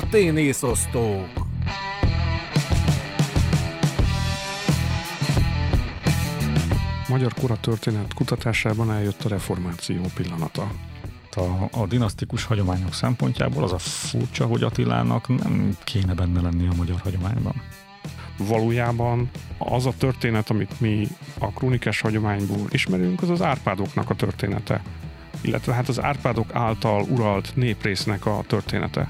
Történészosztók! Magyar kora történet kutatásában eljött a reformáció pillanata. A, a dinasztikus hagyományok szempontjából az a furcsa, hogy Attilának nem kéne benne lenni a magyar hagyományban. Valójában az a történet, amit mi a krónikás hagyományból ismerünk, az az Árpádoknak a története, illetve hát az Árpádok által uralt néprésznek a története.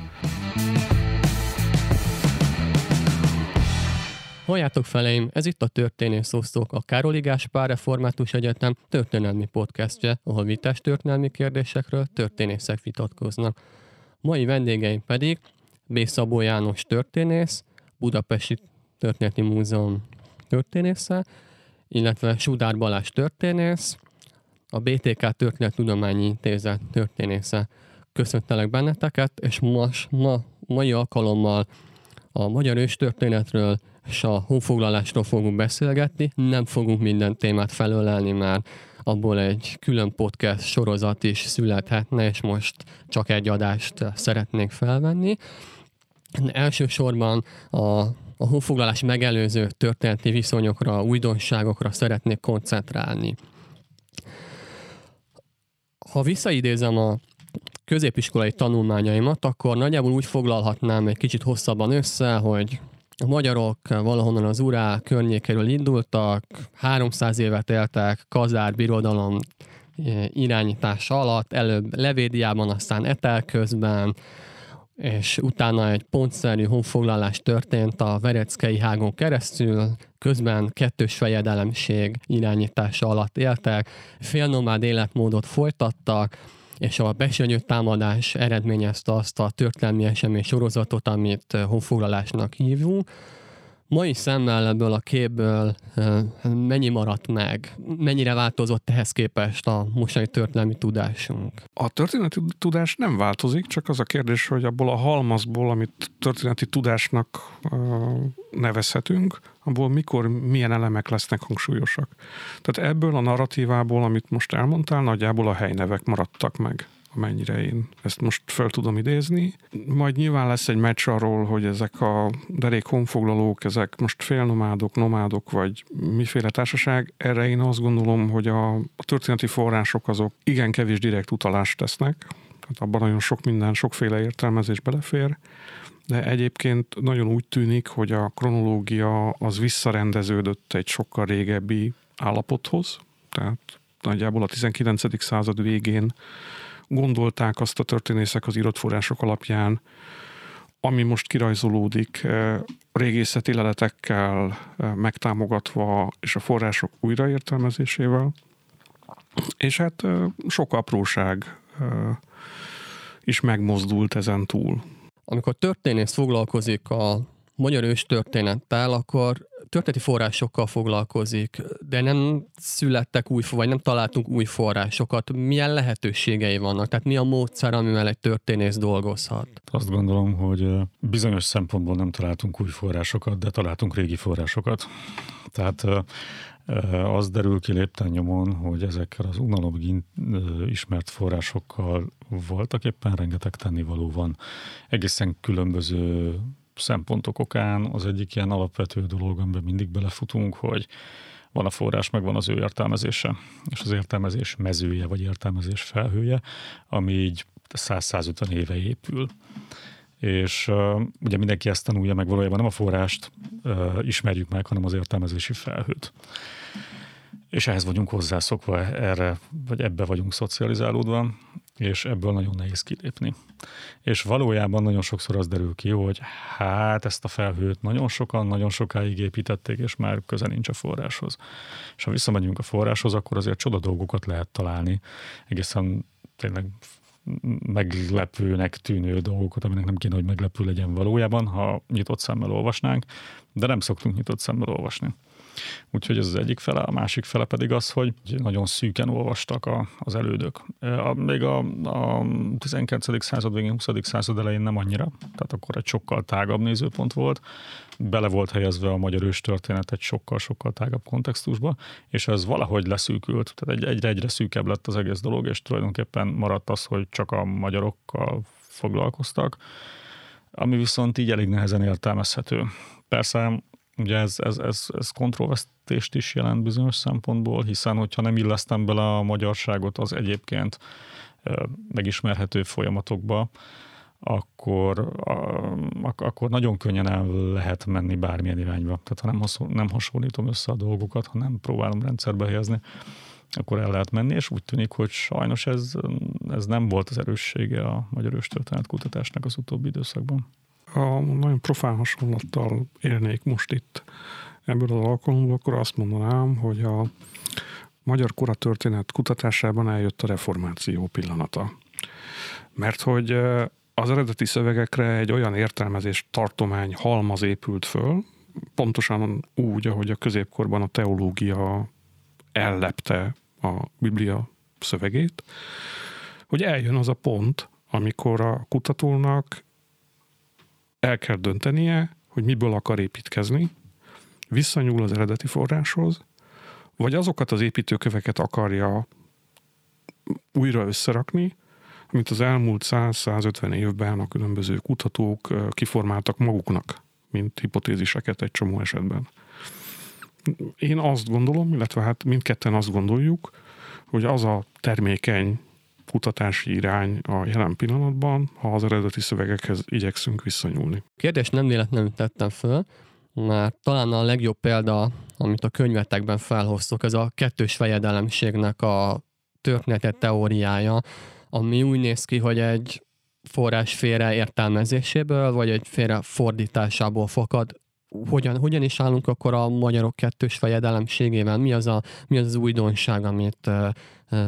Halljátok feleim, ez itt a Történész Osztók, a Károli Gáspár Református Egyetem történelmi podcastje, ahol vitás történelmi kérdésekről történészek vitatkoznak. Mai vendégeim pedig B. Szabó János történész, Budapesti Történeti Múzeum történésze, illetve Sudár Balázs történész, a BTK Történettudományi Intézet történésze. Köszöntelek benneteket, és most, ma, mai alkalommal a magyar őstörténetről és a honfoglalásról fogunk beszélgetni. Nem fogunk minden témát felölelni, mert abból egy külön podcast sorozat is születhetne, és most csak egy adást szeretnék felvenni. Elsősorban a, a honfoglalás megelőző történeti viszonyokra, újdonságokra szeretnék koncentrálni. Ha visszaidézem a középiskolai tanulmányaimat, akkor nagyjából úgy foglalhatnám egy kicsit hosszabban össze, hogy a magyarok valahonnan az urá környékéről indultak, 300 évet éltek kazár birodalom eh, irányítása alatt, előbb Levédiában, aztán Etel közben, és utána egy pontszerű honfoglalás történt a Vereckei hágon keresztül, közben kettős fejedelemség irányítása alatt éltek, félnomád életmódot folytattak, és a besönyő támadás eredményezte azt a történelmi esemény sorozatot, amit honfoglalásnak hívunk. Mai szemmel ebből a képből mennyi maradt meg? Mennyire változott ehhez képest a mostani történelmi tudásunk? A történeti tudás nem változik, csak az a kérdés, hogy abból a halmazból, amit történeti tudásnak nevezhetünk, abból mikor milyen elemek lesznek hangsúlyosak. Tehát ebből a narratívából, amit most elmondtál, nagyjából a helynevek maradtak meg amennyire én ezt most fel tudom idézni. Majd nyilván lesz egy meccs arról, hogy ezek a derék honfoglalók, ezek most félnomádok, nomádok, vagy miféle társaság. Erre én azt gondolom, hogy a, a történeti források azok igen kevés direkt utalást tesznek, tehát abban nagyon sok minden, sokféle értelmezés belefér, de egyébként nagyon úgy tűnik, hogy a kronológia az visszarendeződött egy sokkal régebbi állapothoz, tehát nagyjából a 19. század végén gondolták azt a történészek az írott források alapján, ami most kirajzolódik eh, régészeti leletekkel eh, megtámogatva, és a források újraértelmezésével. És hát eh, sok apróság is megmozdult ezen túl. Amikor történész foglalkozik a magyar ős történettel, akkor történeti forrásokkal foglalkozik, de nem születtek új, vagy nem találtunk új forrásokat. Milyen lehetőségei vannak? Tehát mi a módszer, amivel egy történész dolgozhat? Azt gondolom, hogy bizonyos szempontból nem találtunk új forrásokat, de találtunk régi forrásokat. Tehát az derül ki lépten nyomon, hogy ezekkel az unalomig ismert forrásokkal voltak éppen rengeteg tennivaló van. Egészen különböző szempontok okán az egyik ilyen alapvető dolog, amiben mindig belefutunk, hogy van a forrás, meg van az ő értelmezése, és az értelmezés mezője, vagy értelmezés felhője, ami így 100-150 éve épül. És uh, ugye mindenki ezt tanulja, meg valójában nem a forrást uh, ismerjük meg, hanem az értelmezési felhőt. És ehhez vagyunk hozzászokva, erre, vagy ebbe vagyunk szocializálódva, és ebből nagyon nehéz kilépni. És valójában nagyon sokszor az derül ki, hogy hát ezt a felhőt nagyon sokan, nagyon sokáig építették, és már köze nincs a forráshoz. És ha visszamegyünk a forráshoz, akkor azért csoda dolgokat lehet találni, egészen tényleg meglepőnek tűnő dolgokat, aminek nem kéne, hogy meglepő legyen valójában, ha nyitott szemmel olvasnánk, de nem szoktunk nyitott szemmel olvasni. Úgyhogy ez az egyik fele, a másik fele pedig az, hogy nagyon szűken olvastak a, az elődök. A, még a, a 19. század végén, 20. század elején nem annyira, tehát akkor egy sokkal tágabb nézőpont volt, bele volt helyezve a magyar őstörténet egy sokkal-sokkal tágabb kontextusba, és ez valahogy leszűkült, tehát egy, egyre egyre szűkebb lett az egész dolog, és tulajdonképpen maradt az, hogy csak a magyarokkal foglalkoztak, ami viszont így elég nehezen értelmezhető. Persze ugye ez, ez, ez, ez kontrollvesztést is jelent bizonyos szempontból, hiszen hogyha nem illesztem bele a magyarságot az egyébként megismerhető folyamatokba, akkor, akkor nagyon könnyen el lehet menni bármilyen irányba. Tehát ha nem, haszon, nem hasonlítom össze a dolgokat, ha nem próbálom rendszerbe helyezni, akkor el lehet menni, és úgy tűnik, hogy sajnos ez, ez nem volt az erőssége a magyar kutatásnak az utóbbi időszakban. A nagyon profán hasonlattal élnék most itt ebből az alkalomból, akkor azt mondanám, hogy a magyar koratörténet kutatásában eljött a reformáció pillanata. Mert hogy az eredeti szövegekre egy olyan értelmezés tartomány halmaz épült föl, pontosan úgy, ahogy a középkorban a teológia ellepte a Biblia szövegét, hogy eljön az a pont, amikor a kutatónak el kell döntenie, hogy miből akar építkezni, visszanyúl az eredeti forráshoz, vagy azokat az építőköveket akarja újra összerakni, amit az elmúlt 100-150 évben a különböző kutatók kiformáltak maguknak, mint hipotéziseket egy csomó esetben. Én azt gondolom, illetve hát mindketten azt gondoljuk, hogy az a termékeny kutatási irány a jelen pillanatban, ha az eredeti szövegekhez igyekszünk visszanyúlni. Kérdés nem véletlenül tettem föl, mert talán a legjobb példa, amit a könyvetekben felhoztok, ez a kettős fejedelemségnek a történetet teóriája, ami úgy néz ki, hogy egy forrás félre értelmezéséből, vagy egy félre fordításából fakad. Hogyan, hogyan is állunk akkor a magyarok kettős fejedelemségével? Mi az, a, mi az, az újdonság, amit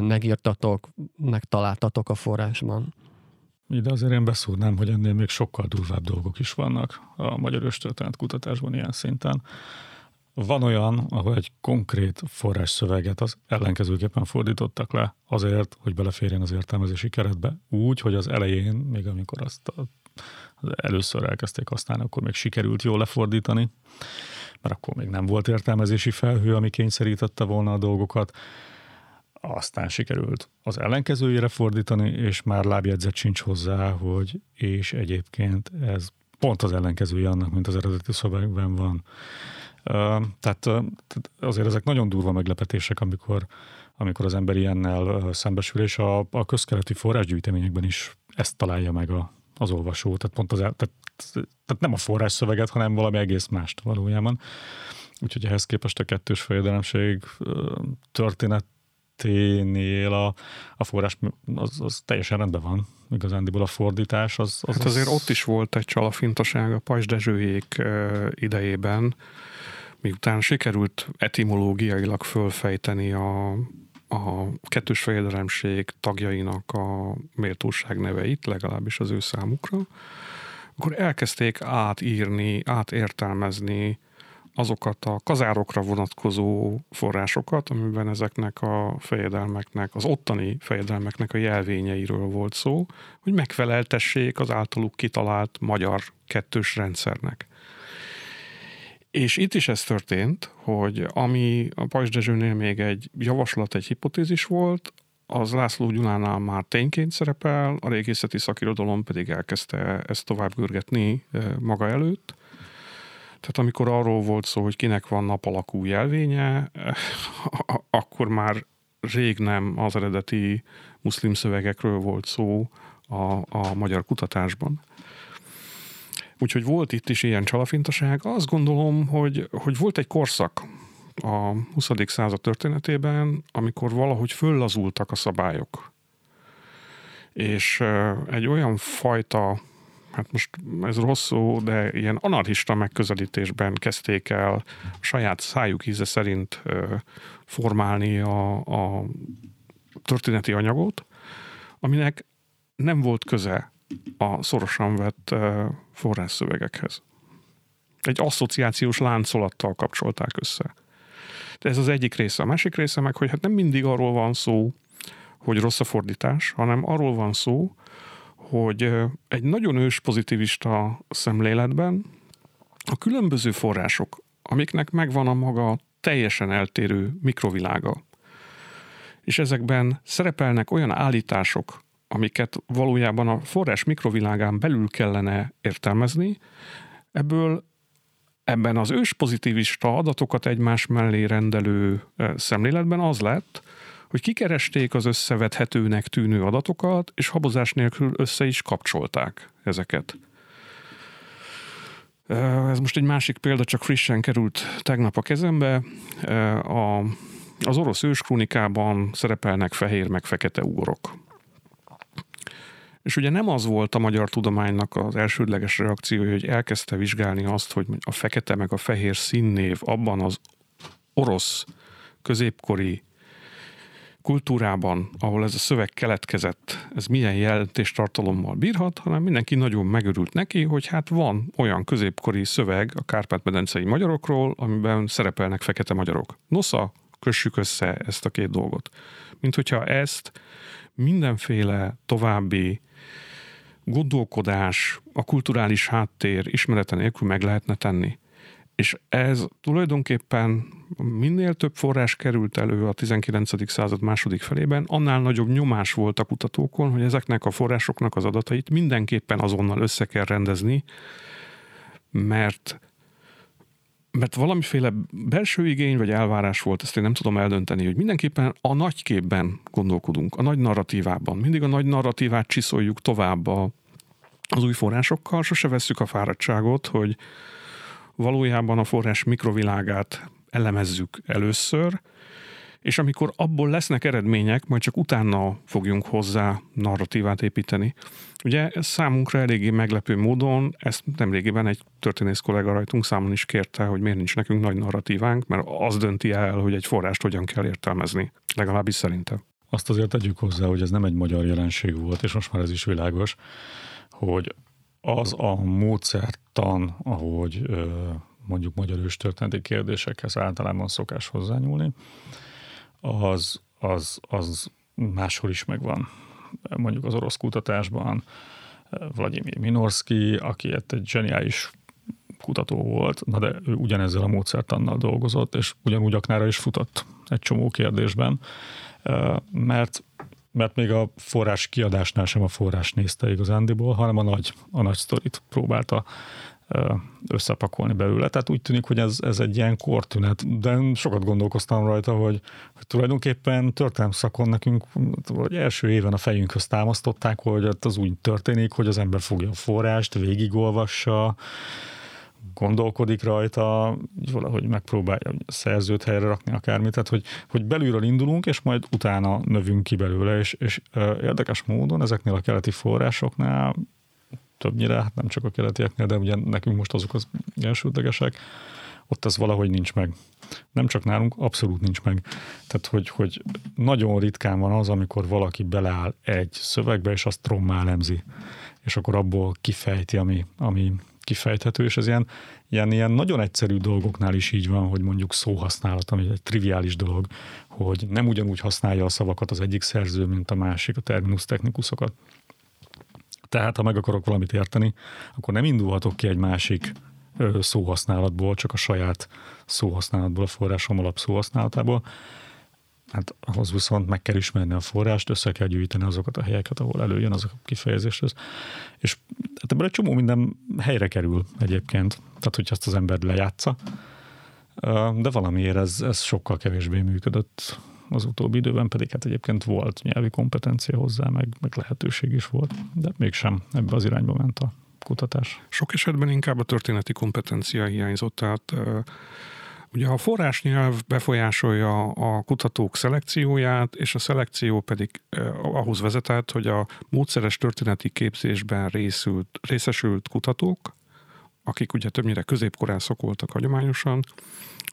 megírtatok, megtaláltatok a forrásban? Ide azért én beszúrnám, hogy ennél még sokkal durvább dolgok is vannak a magyar őstörténet kutatásban ilyen szinten. Van olyan, ahol egy konkrét forrásszöveget az ellenkezőképpen fordítottak le azért, hogy beleférjen az értelmezési keretbe. Úgy, hogy az elején, még amikor azt a, először elkezdték használni, akkor még sikerült jól lefordítani, mert akkor még nem volt értelmezési felhő, ami kényszerítette volna a dolgokat aztán sikerült az ellenkezőjére fordítani, és már lábjegyzet sincs hozzá, hogy és egyébként ez pont az ellenkezője annak, mint az eredeti szövegben van. Tehát azért ezek nagyon durva meglepetések, amikor, amikor az ember ilyennel szembesül, és a, a közkeleti forrásgyűjteményekben is ezt találja meg a, az olvasó. Tehát pont az, tehát, tehát nem a forrás szöveget, hanem valami egész mást valójában. Úgyhogy ehhez képest a kettős fejedelemség történet T-nél a, a forrás az, az teljesen rendben van. Igazándiból a fordítás az... az hát azért az... ott is volt egy csalafintaság a Pajs Dezsőjék idejében, miután sikerült etimológiailag fölfejteni a, a kettős fejedelemség tagjainak a méltóság neveit, legalábbis az ő számukra, akkor elkezdték átírni, átértelmezni azokat a kazárokra vonatkozó forrásokat, amiben ezeknek a fejedelmeknek, az ottani fejedelmeknek a jelvényeiről volt szó, hogy megfeleltessék az általuk kitalált magyar kettős rendszernek. És itt is ez történt, hogy ami a Pajs Dezsőnél még egy javaslat, egy hipotézis volt, az László Gyulánál már tényként szerepel, a régészeti szakirodalom pedig elkezdte ezt tovább görgetni eh, maga előtt, tehát amikor arról volt szó, hogy kinek van napalakú jelvénye, akkor már rég nem az eredeti muszlim szövegekről volt szó a, a magyar kutatásban. Úgyhogy volt itt is ilyen csalafintaság. Azt gondolom, hogy, hogy volt egy korszak a 20. század történetében, amikor valahogy föllazultak a szabályok. És egy olyan fajta hát most ez rossz szó, de ilyen anarchista megközelítésben kezdték el a saját szájuk íze szerint formálni a, a történeti anyagot, aminek nem volt köze a szorosan vett forrásszövegekhez. Egy asszociációs láncolattal kapcsolták össze. De ez az egyik része. A másik része meg, hogy hát nem mindig arról van szó, hogy rossz a fordítás, hanem arról van szó, hogy egy nagyon ős pozitivista szemléletben a különböző források, amiknek megvan a maga teljesen eltérő mikrovilága, és ezekben szerepelnek olyan állítások, amiket valójában a forrás mikrovilágán belül kellene értelmezni, ebből ebben az ős pozitivista adatokat egymás mellé rendelő szemléletben az lett, hogy kikeresték az összevethetőnek tűnő adatokat, és habozás nélkül össze is kapcsolták ezeket. Ez most egy másik példa, csak frissen került tegnap a kezembe. A, az orosz őskrónikában szerepelnek fehér meg fekete ugorok. És ugye nem az volt a magyar tudománynak az elsődleges reakciója, hogy elkezdte vizsgálni azt, hogy a fekete meg a fehér színnév abban az orosz középkori kultúrában, ahol ez a szöveg keletkezett, ez milyen jelentéstartalommal bírhat, hanem mindenki nagyon megörült neki, hogy hát van olyan középkori szöveg a Kárpát-medencei magyarokról, amiben szerepelnek fekete magyarok. Nosza, kössük össze ezt a két dolgot. Mint hogyha ezt mindenféle további gondolkodás, a kulturális háttér ismerete nélkül meg lehetne tenni. És ez tulajdonképpen minél több forrás került elő a 19. század második felében, annál nagyobb nyomás volt a kutatókon, hogy ezeknek a forrásoknak az adatait mindenképpen azonnal össze kell rendezni, mert mert valamiféle belső igény vagy elvárás volt, ezt én nem tudom eldönteni, hogy mindenképpen a nagy képben gondolkodunk, a nagy narratívában. Mindig a nagy narratívát csiszoljuk tovább a, az új forrásokkal, sose vesszük a fáradtságot, hogy valójában a forrás mikrovilágát elemezzük először, és amikor abból lesznek eredmények, majd csak utána fogjunk hozzá narratívát építeni. Ugye ez számunkra eléggé meglepő módon, ezt nemrégiben egy történész kollega rajtunk számon is kérte, hogy miért nincs nekünk nagy narratívánk, mert az dönti el, hogy egy forrást hogyan kell értelmezni. Legalábbis szerintem. Azt azért tegyük hozzá, hogy ez nem egy magyar jelenség volt, és most már ez is világos, hogy az a módszertan, ahogy mondjuk magyar őstörténeti kérdésekhez általában szokás hozzányúlni, az, az, az máshol is megvan. Mondjuk az orosz kutatásban Vladimir Minorski, aki egy zseniális kutató volt, na de ő ugyanezzel a módszertannal dolgozott, és ugyanúgy aknára is futott egy csomó kérdésben, mert mert még a forrás kiadásnál sem a forrás nézte igazándiból, hanem a nagy, a nagy sztorit próbálta összepakolni belőle. Tehát úgy tűnik, hogy ez, ez egy ilyen kortünet, de sokat gondolkoztam rajta, hogy, hogy tulajdonképpen történelmi szakon nekünk vagy első éven a fejünkhöz támasztották, hogy az úgy történik, hogy az ember fogja a forrást, végigolvassa, gondolkodik rajta, valahogy megpróbálja a szerzőt helyre rakni akármit, tehát hogy, hogy belülről indulunk, és majd utána növünk ki belőle, és, és érdekes módon ezeknél a keleti forrásoknál többnyire, hát nem csak a keletieknél, de ugye nekünk most azok az elsődlegesek, ott ez valahogy nincs meg. Nem csak nálunk, abszolút nincs meg. Tehát, hogy, hogy nagyon ritkán van az, amikor valaki beleáll egy szövegbe, és azt trommá elemzi, és akkor abból kifejti, ami, ami kifejthető, és ez ilyen, ilyen, ilyen nagyon egyszerű dolgoknál is így van, hogy mondjuk szóhasználat, ami egy triviális dolog, hogy nem ugyanúgy használja a szavakat az egyik szerző, mint a másik, a terminus technikusokat. Tehát, ha meg akarok valamit érteni, akkor nem indulhatok ki egy másik szóhasználatból, csak a saját szóhasználatból, a forrásom alap szóhasználatából. Hát ahhoz viszont meg kell ismerni a forrást, össze kell gyűjteni azokat a helyeket, ahol előjön az a kifejezéshez. És hát ebből egy csomó minden helyre kerül egyébként. Tehát, hogyha ezt az ember lejátsza, de valamiért ez, ez sokkal kevésbé működött az utóbbi időben pedig hát egyébként volt nyelvi kompetencia hozzá, meg, meg lehetőség is volt, de mégsem ebbe az irányba ment a kutatás. Sok esetben inkább a történeti kompetencia hiányzott, tehát Ugye a forrásnyelv befolyásolja a kutatók szelekcióját, és a szelekció pedig ahhoz vezetett, hogy a módszeres történeti képzésben részült, részesült kutatók, akik ugye többnyire középkorászok voltak hagyományosan,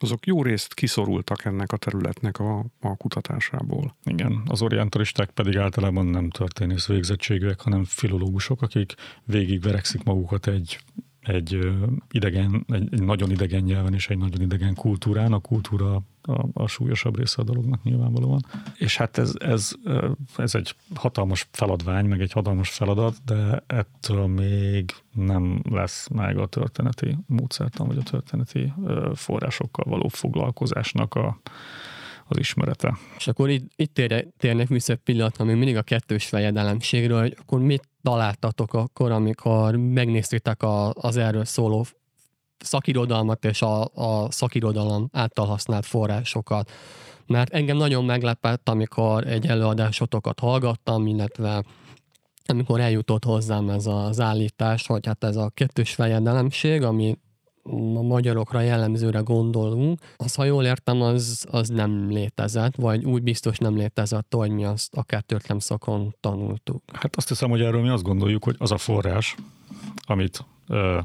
azok jó részt kiszorultak ennek a területnek a, a kutatásából. Igen, az orientalisták pedig általában nem történész végzettségűek, hanem filológusok, akik végig verekszik magukat egy egy idegen, egy, egy nagyon idegen nyelven és egy nagyon idegen kultúrán. A kultúra a, a súlyosabb része a dolognak nyilvánvalóan. És hát ez, ez, ez egy hatalmas feladvány, meg egy hatalmas feladat, de ettől még nem lesz meg a történeti módszertan, vagy a történeti forrásokkal való foglalkozásnak a, az ismerete. És akkor itt, itt tér, térnek vissza pillanatra, még mindig a kettős fejedelemségről, hogy akkor mit találtatok akkor, amikor megnéztétek a, az erről szóló szakirodalmat és a, a szakirodalom által használt forrásokat. Mert engem nagyon meglepett, amikor egy előadásotokat hallgattam, illetve amikor eljutott hozzám ez az állítás, hogy hát ez a kettős fejedelemség, ami a magyarokra jellemzőre gondolunk, az, ha jól értem, az, az nem létezett, vagy úgy biztos nem létezett, hogy mi azt akár történelem szakon tanultuk. Hát azt hiszem, hogy erről mi azt gondoljuk, hogy az a forrás, amit ö,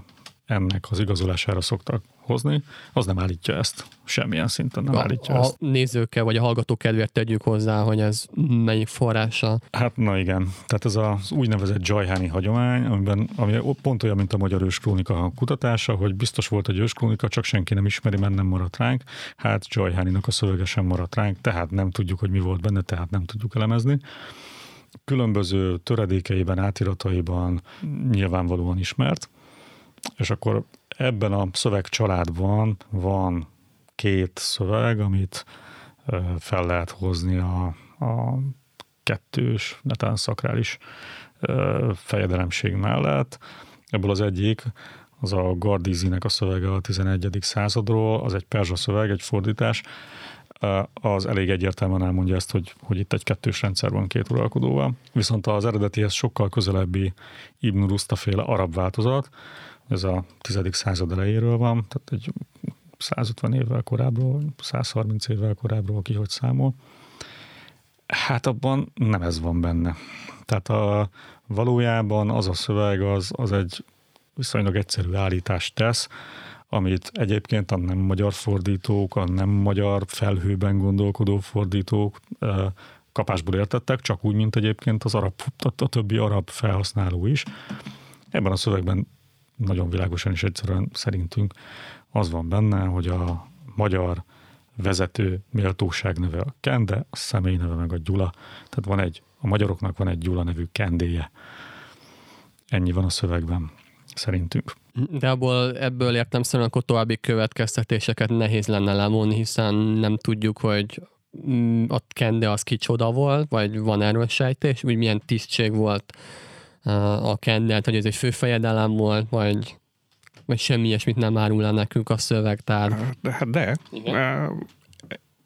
ennek az igazolására szoktak hozni, az nem állítja ezt. Semmilyen szinten nem a, állítja a ezt. nézőkkel vagy a hallgatók kedvéért tegyük hozzá, hogy ez melyik forrása. Hát na igen. Tehát ez az úgynevezett Jajháni hagyomány, amiben, ami pont olyan, mint a magyar őskrónika kutatása, hogy biztos volt egy őskrónika, csak senki nem ismeri, mert nem maradt ránk. Hát Jajháninak a szövege sem maradt ránk, tehát nem tudjuk, hogy mi volt benne, tehát nem tudjuk elemezni különböző töredékeiben, átirataiban nyilvánvalóan ismert, és akkor ebben a szövegcsaládban van két szöveg, amit fel lehet hozni a, a kettős, netán szakrális fejedelemség mellett. Ebből az egyik, az a Gardizinek a szövege a 11. századról, az egy perzsa szöveg, egy fordítás, az elég egyértelműen elmondja ezt, hogy, hogy itt egy kettős rendszer van két uralkodóval. Viszont az eredetihez sokkal közelebbi Ibn Rusta féle arab változat, ez a 10. század elejéről van, tehát egy 150 évvel korábbról, 130 évvel korábbról, ki hogy számol. Hát abban nem ez van benne. Tehát a, valójában az a szöveg az, az egy viszonylag egyszerű állítást tesz, amit egyébként a nem magyar fordítók, a nem magyar felhőben gondolkodó fordítók kapásból értettek, csak úgy, mint egyébként az arab, a többi arab felhasználó is. Ebben a szövegben nagyon világosan és egyszerűen szerintünk az van benne, hogy a magyar vezető méltóság neve a Kende, a személy neve meg a Gyula. Tehát van egy, a magyaroknak van egy Gyula nevű kendéje. Ennyi van a szövegben, szerintünk. De abból, ebből értem szerint akkor további következtetéseket nehéz lenne lemondni, hiszen nem tudjuk, hogy mm, a kende az kicsoda volt, vagy van erről sejtés, vagy milyen tisztség volt a kendelt, hogy ez egy főfejedelem volt, vagy, vagy semmi ilyesmit nem árul el nekünk a szövegtár. De, hát de, Igen?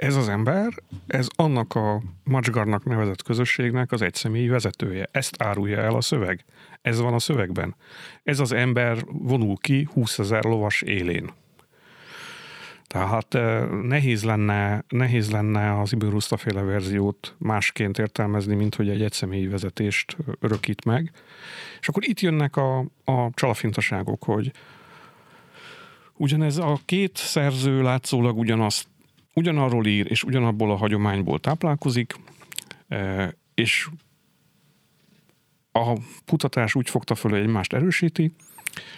ez az ember, ez annak a Macsgarnak nevezett közösségnek az egyszemélyi vezetője. Ezt árulja el a szöveg. Ez van a szövegben. Ez az ember vonul ki 20 ezer lovas élén. Tehát nehéz lenne, nehéz lenne az Ibn féle verziót másként értelmezni, mint hogy egy egyszemélyi vezetést örökít meg. És akkor itt jönnek a, a csalafintaságok, hogy ugyanez a két szerző látszólag ugyanazt, ugyanarról ír, és ugyanabból a hagyományból táplálkozik, és a kutatás úgy fogta föl, hogy egymást erősíti,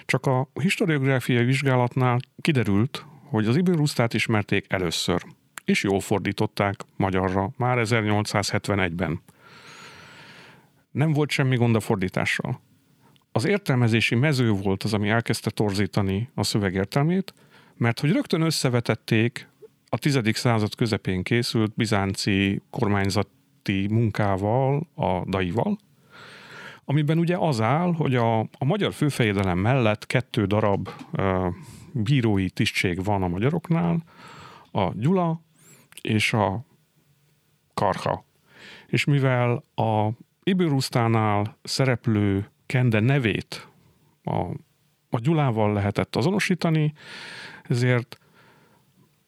csak a historiográfiai vizsgálatnál kiderült, hogy az Ibn Rusztát ismerték először, és jól fordították magyarra már 1871-ben. Nem volt semmi gond a fordítással. Az értelmezési mező volt az, ami elkezdte torzítani a szöveg értelmét, mert hogy rögtön összevetették a 10. század közepén készült bizánci kormányzati munkával, a daival, amiben ugye az áll, hogy a, a magyar főfejedelem mellett kettő darab uh, bírói tisztség van a magyaroknál, a Gyula és a Karha. És mivel a Ibirusztánál szereplő Kende nevét a, a Gyulával lehetett azonosítani, ezért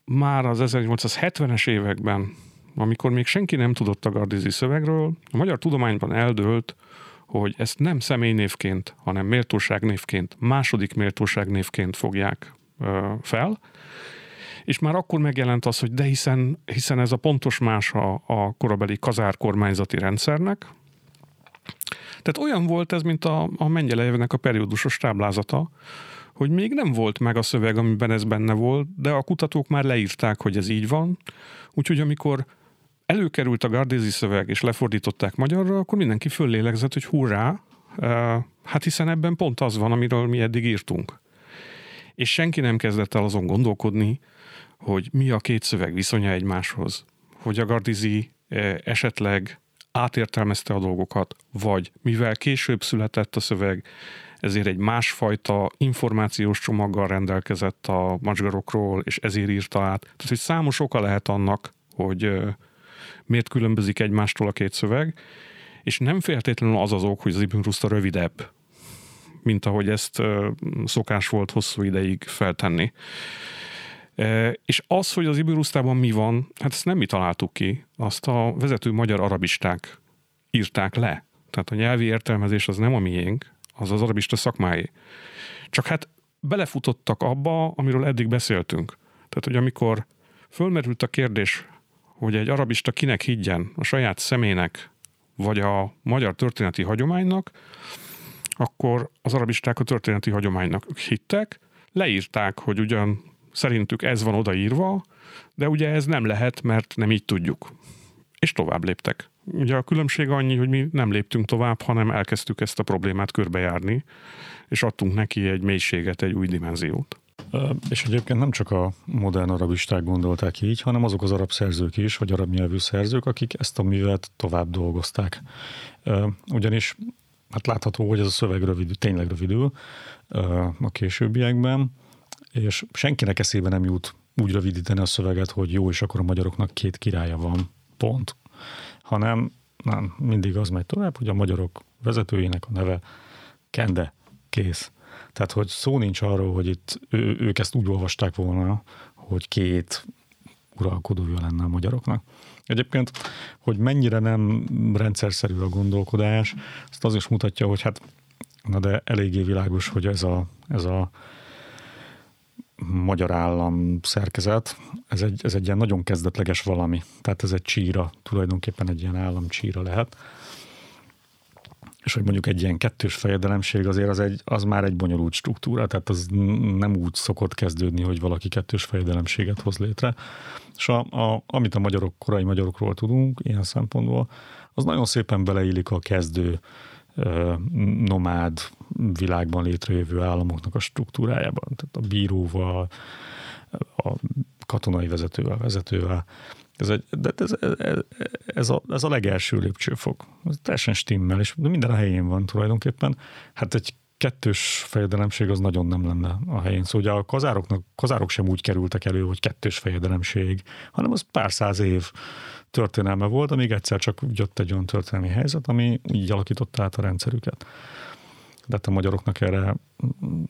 már az 1870-es években, amikor még senki nem tudott a Gardizi szövegről, a magyar tudományban eldőlt, hogy ezt nem személynévként, hanem méltóságnévként, második méltóságnévként fogják fel, és már akkor megjelent az, hogy de hiszen, hiszen ez a pontos más a, a korabeli kazár kormányzati rendszernek, tehát olyan volt ez, mint a, a Mengyelejevnek a periódusos táblázata, hogy még nem volt meg a szöveg, amiben ez benne volt, de a kutatók már leírták, hogy ez így van. Úgyhogy amikor előkerült a Gardézi szöveg, és lefordították magyarra, akkor mindenki föllélegzett, hogy hurrá, hát hiszen ebben pont az van, amiről mi eddig írtunk. És senki nem kezdett el azon gondolkodni, hogy mi a két szöveg viszonya egymáshoz. hogy a Gardizi esetleg átértelmezte a dolgokat, vagy mivel később született a szöveg, ezért egy másfajta információs csomaggal rendelkezett a macsgarokról, és ezért írta át. Tehát, hogy számos oka lehet annak, hogy miért különbözik egymástól a két szöveg, és nem feltétlenül az az ok, hogy az Ibn Ruszta rövidebb, mint ahogy ezt szokás volt hosszú ideig feltenni. És az, hogy az Ibirusztában mi van, hát ezt nem mi találtuk ki, azt a vezető magyar arabisták írták le. Tehát a nyelvi értelmezés az nem a miénk, az az arabista szakmáé. Csak hát belefutottak abba, amiről eddig beszéltünk. Tehát, hogy amikor fölmerült a kérdés, hogy egy arabista kinek higgyen, a saját személynek, vagy a magyar történeti hagyománynak, akkor az arabisták a történeti hagyománynak hittek, leírták, hogy ugyan szerintük ez van odaírva, de ugye ez nem lehet, mert nem így tudjuk. És tovább léptek. Ugye a különbség annyi, hogy mi nem léptünk tovább, hanem elkezdtük ezt a problémát körbejárni, és adtunk neki egy mélységet, egy új dimenziót. És egyébként nem csak a modern arabisták gondolták így, hanem azok az arab szerzők is, vagy arab nyelvű szerzők, akik ezt a művet tovább dolgozták. Ugyanis hát látható, hogy ez a szöveg rövid, tényleg rövidül a későbbiekben, és senkinek eszébe nem jut úgy rövidíteni a szöveget, hogy jó, és akkor a magyaroknak két királya van, pont. Hanem nem, mindig az megy tovább, hogy a magyarok vezetőjének a neve Kende, kész. Tehát, hogy szó nincs arról, hogy itt ő, ők ezt úgy olvasták volna, hogy két uralkodója lenne a magyaroknak. Egyébként, hogy mennyire nem rendszerszerű a gondolkodás, azt az is mutatja, hogy hát, na de eléggé világos, hogy ez a, ez a magyar állam szerkezet, ez egy, ez egy ilyen nagyon kezdetleges valami. Tehát ez egy csíra, tulajdonképpen egy ilyen állam csíra lehet. És hogy mondjuk egy ilyen kettős fejedelemség azért az, egy, az már egy bonyolult struktúra, tehát az nem úgy szokott kezdődni, hogy valaki kettős fejedelemséget hoz létre. És a, a, amit a magyarok, korai magyarokról tudunk ilyen szempontból, az nagyon szépen beleillik a kezdő nomád világban létrejövő államoknak a struktúrájában. Tehát a bíróval, a katonai vezetővel, vezetővel. Ez, egy, de ez, ez, ez, a, ez a legelső lépcsőfok. Ez teljesen stimmel, és minden a helyén van tulajdonképpen. Hát egy kettős fejedelemség az nagyon nem lenne a helyén. Szóval ugye a kazároknak, kazárok sem úgy kerültek elő, hogy kettős fejedelemség, hanem az pár száz év történelme volt, amíg egyszer csak jött egy olyan történelmi helyzet, ami így alakította át a rendszerüket. De hát a magyaroknak erre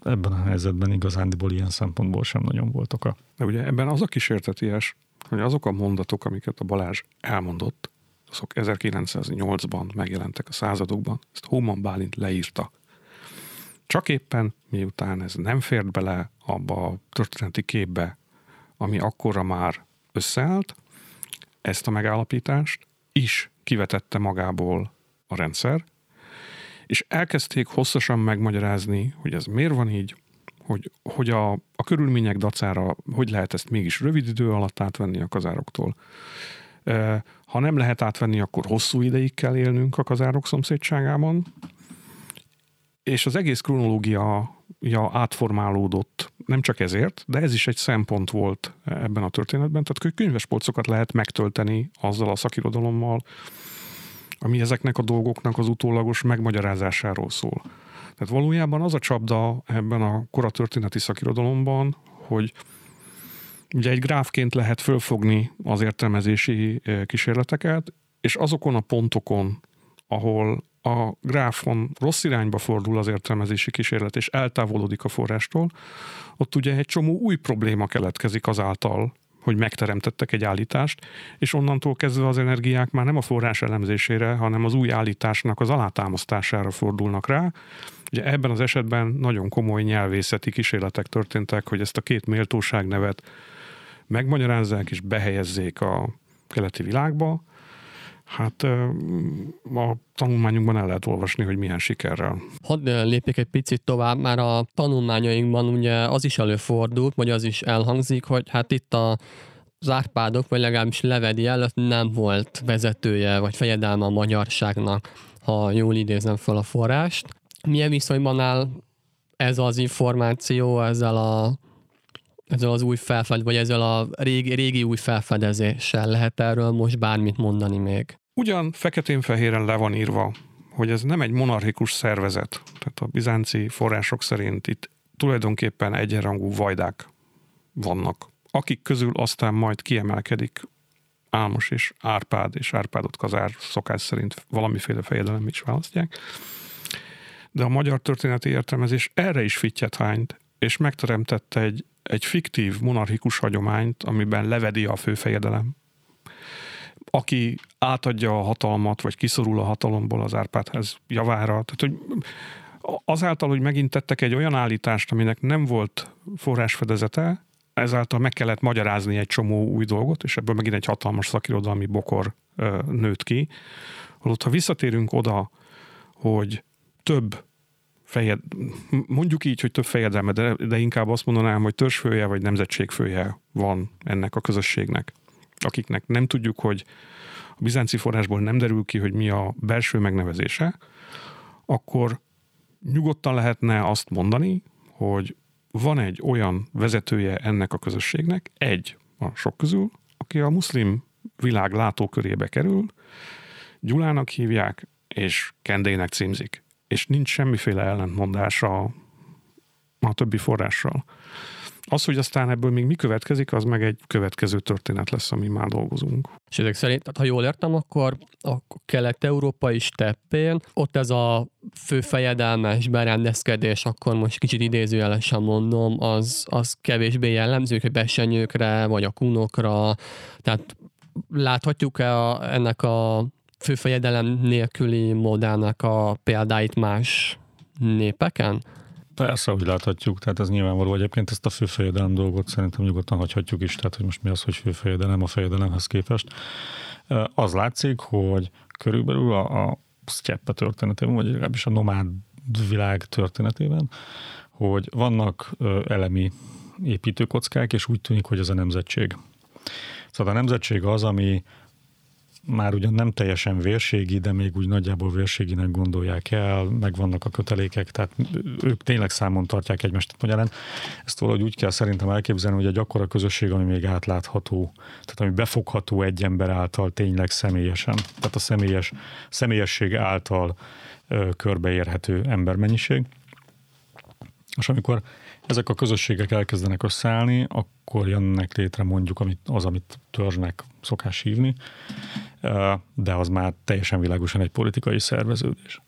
ebben a helyzetben igazándiból ilyen szempontból sem nagyon voltak a. De ugye ebben az a kísérteties, hogy azok a mondatok, amiket a Balázs elmondott, azok 1908-ban megjelentek a századokban, ezt Hóman Bálint leírta. Csak éppen miután ez nem fért bele abba a történeti képbe, ami akkora már összeállt, ezt a megállapítást is kivetette magából a rendszer, és elkezdték hosszasan megmagyarázni, hogy ez miért van így, hogy, hogy a, a körülmények dacára hogy lehet ezt mégis rövid idő alatt átvenni a kazároktól. Ha nem lehet átvenni, akkor hosszú ideig kell élnünk a kazárok szomszédságában, és az egész kronológia ja, átformálódott, nem csak ezért, de ez is egy szempont volt ebben a történetben, tehát könyvespolcokat lehet megtölteni azzal a szakirodalommal, ami ezeknek a dolgoknak az utólagos megmagyarázásáról szól. Tehát valójában az a csapda ebben a koratörténeti szakirodalomban, hogy ugye egy gráfként lehet fölfogni az értelmezési kísérleteket, és azokon a pontokon, ahol a gráfon rossz irányba fordul az értelmezési kísérlet, és eltávolodik a forrástól, ott ugye egy csomó új probléma keletkezik azáltal, hogy megteremtettek egy állítást, és onnantól kezdve az energiák már nem a forrás elemzésére, hanem az új állításnak az alátámasztására fordulnak rá. Ugye ebben az esetben nagyon komoly nyelvészeti kísérletek történtek, hogy ezt a két méltóság nevet megmagyarázzák és behelyezzék a keleti világba, Hát a tanulmányunkban el lehet olvasni, hogy milyen sikerrel. Hadd lépjek egy picit tovább, már a tanulmányainkban ugye az is előfordult, vagy az is elhangzik, hogy hát itt a az Árpádok, vagy legalábbis Levedi előtt nem volt vezetője, vagy fejedelme a magyarságnak, ha jól idézem fel a forrást. Milyen viszonyban áll ez az információ ezzel a Ezzel az új felfed, vagy ezzel a régi, régi új felfedezéssel lehet erről most bármit mondani még? Ugyan feketén-fehéren le van írva, hogy ez nem egy monarchikus szervezet. Tehát a bizánci források szerint itt tulajdonképpen egyenrangú vajdák vannak, akik közül aztán majd kiemelkedik Álmos és Árpád, és Árpádot Kazár szokás szerint valamiféle fejedelem is választják. De a magyar történeti értelmezés erre is fittyet hányt, és megteremtette egy, egy fiktív monarchikus hagyományt, amiben levedi a főfejedelem, aki átadja a hatalmat, vagy kiszorul a hatalomból az Árpádház javára. Tehát, hogy azáltal, hogy megint tettek egy olyan állítást, aminek nem volt forrásfedezete, ezáltal meg kellett magyarázni egy csomó új dolgot, és ebből megint egy hatalmas szakirodalmi bokor ö, nőtt ki. Holott, ha visszatérünk oda, hogy több fejed, mondjuk így, hogy több fejedelme, de, de inkább azt mondanám, hogy törzsfője vagy nemzetségfője van ennek a közösségnek, akiknek nem tudjuk, hogy a bizánci forrásból nem derül ki, hogy mi a belső megnevezése, akkor nyugodtan lehetne azt mondani, hogy van egy olyan vezetője ennek a közösségnek, egy a sok közül, aki a muszlim világ látókörébe kerül, Gyulának hívják, és Kendének címzik. És nincs semmiféle ellentmondása a többi forrással. Az, hogy aztán ebből még mi következik, az meg egy következő történet lesz, ami már dolgozunk. És ezek szerint, tehát ha jól értem, akkor a kelet-európai steppén ott ez a főfejedelmes berendezkedés, akkor most kicsit idézőjelesen mondom, az, az kevésbé jellemző, hogy besenyőkre, vagy a kunokra, tehát láthatjuk-e a, ennek a főfejedelem nélküli modának a példáit más népeken? Persze, hogy láthatjuk, tehát ez nyilvánvaló. Egyébként ezt a főfejedelem dolgot szerintem nyugodtan hagyhatjuk is, tehát hogy most mi az, hogy főfejedelem a fejedelemhez képest. Az látszik, hogy körülbelül a, a sztyeppe történetében, vagy legalábbis a nomád világ történetében, hogy vannak elemi építőkockák, és úgy tűnik, hogy ez a nemzetség. Szóval a nemzetség az, ami már ugyan nem teljesen vérségi, de még úgy nagyjából vérséginek gondolják el, megvannak a kötelékek, tehát ők tényleg számon tartják egymást. Magyarán ezt valahogy úgy kell szerintem elképzelni, hogy egy akkora közösség, ami még átlátható, tehát ami befogható egy ember által tényleg személyesen, tehát a személyes, személyesség által ö, körbeérhető embermennyiség. És amikor ezek a közösségek elkezdenek összeállni, akkor jönnek létre mondjuk amit, az, amit törzsnek szokás hívni, de az már teljesen világosan egy politikai szerveződés.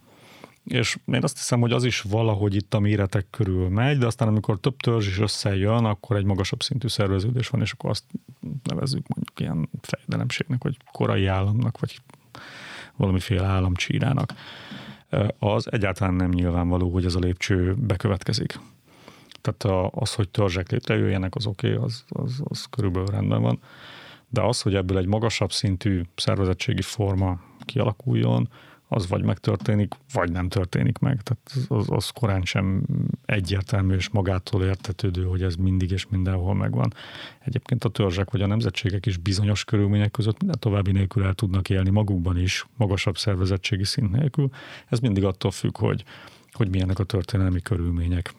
És én azt hiszem, hogy az is valahogy itt a méretek körül megy, de aztán amikor több törzs is összejön, akkor egy magasabb szintű szerveződés van, és akkor azt nevezzük mondjuk ilyen fejdelemségnek, vagy korai államnak, vagy valamiféle államcsírának. Az egyáltalán nem nyilvánvaló, hogy ez a lépcső bekövetkezik. Tehát az, hogy törzsek létrejöjjenek, az oké, okay, az, az, az körülbelül rendben van. De az, hogy ebből egy magasabb szintű szervezettségi forma kialakuljon, az vagy megtörténik, vagy nem történik meg. Tehát az, az korán sem egyértelmű és magától értetődő, hogy ez mindig és mindenhol megvan. Egyébként a törzsek vagy a nemzetségek is bizonyos körülmények között minden további nélkül el tudnak élni magukban is, magasabb szervezettségi szint nélkül. Ez mindig attól függ, hogy, hogy milyenek a történelmi körülmények.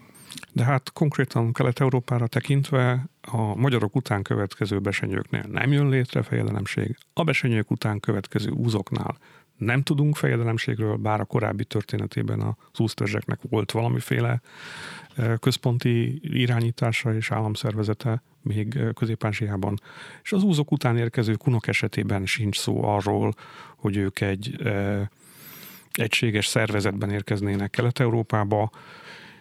De hát konkrétan Kelet-Európára tekintve a magyarok után következő besenyőknél nem jön létre fejedelemség, a besenyők után következő úzoknál nem tudunk fejedelemségről, bár a korábbi történetében az úsztörzseknek volt valamiféle e, központi irányítása és államszervezete még közép És az úzok után érkező kunok esetében sincs szó arról, hogy ők egy e, egységes szervezetben érkeznének Kelet-Európába,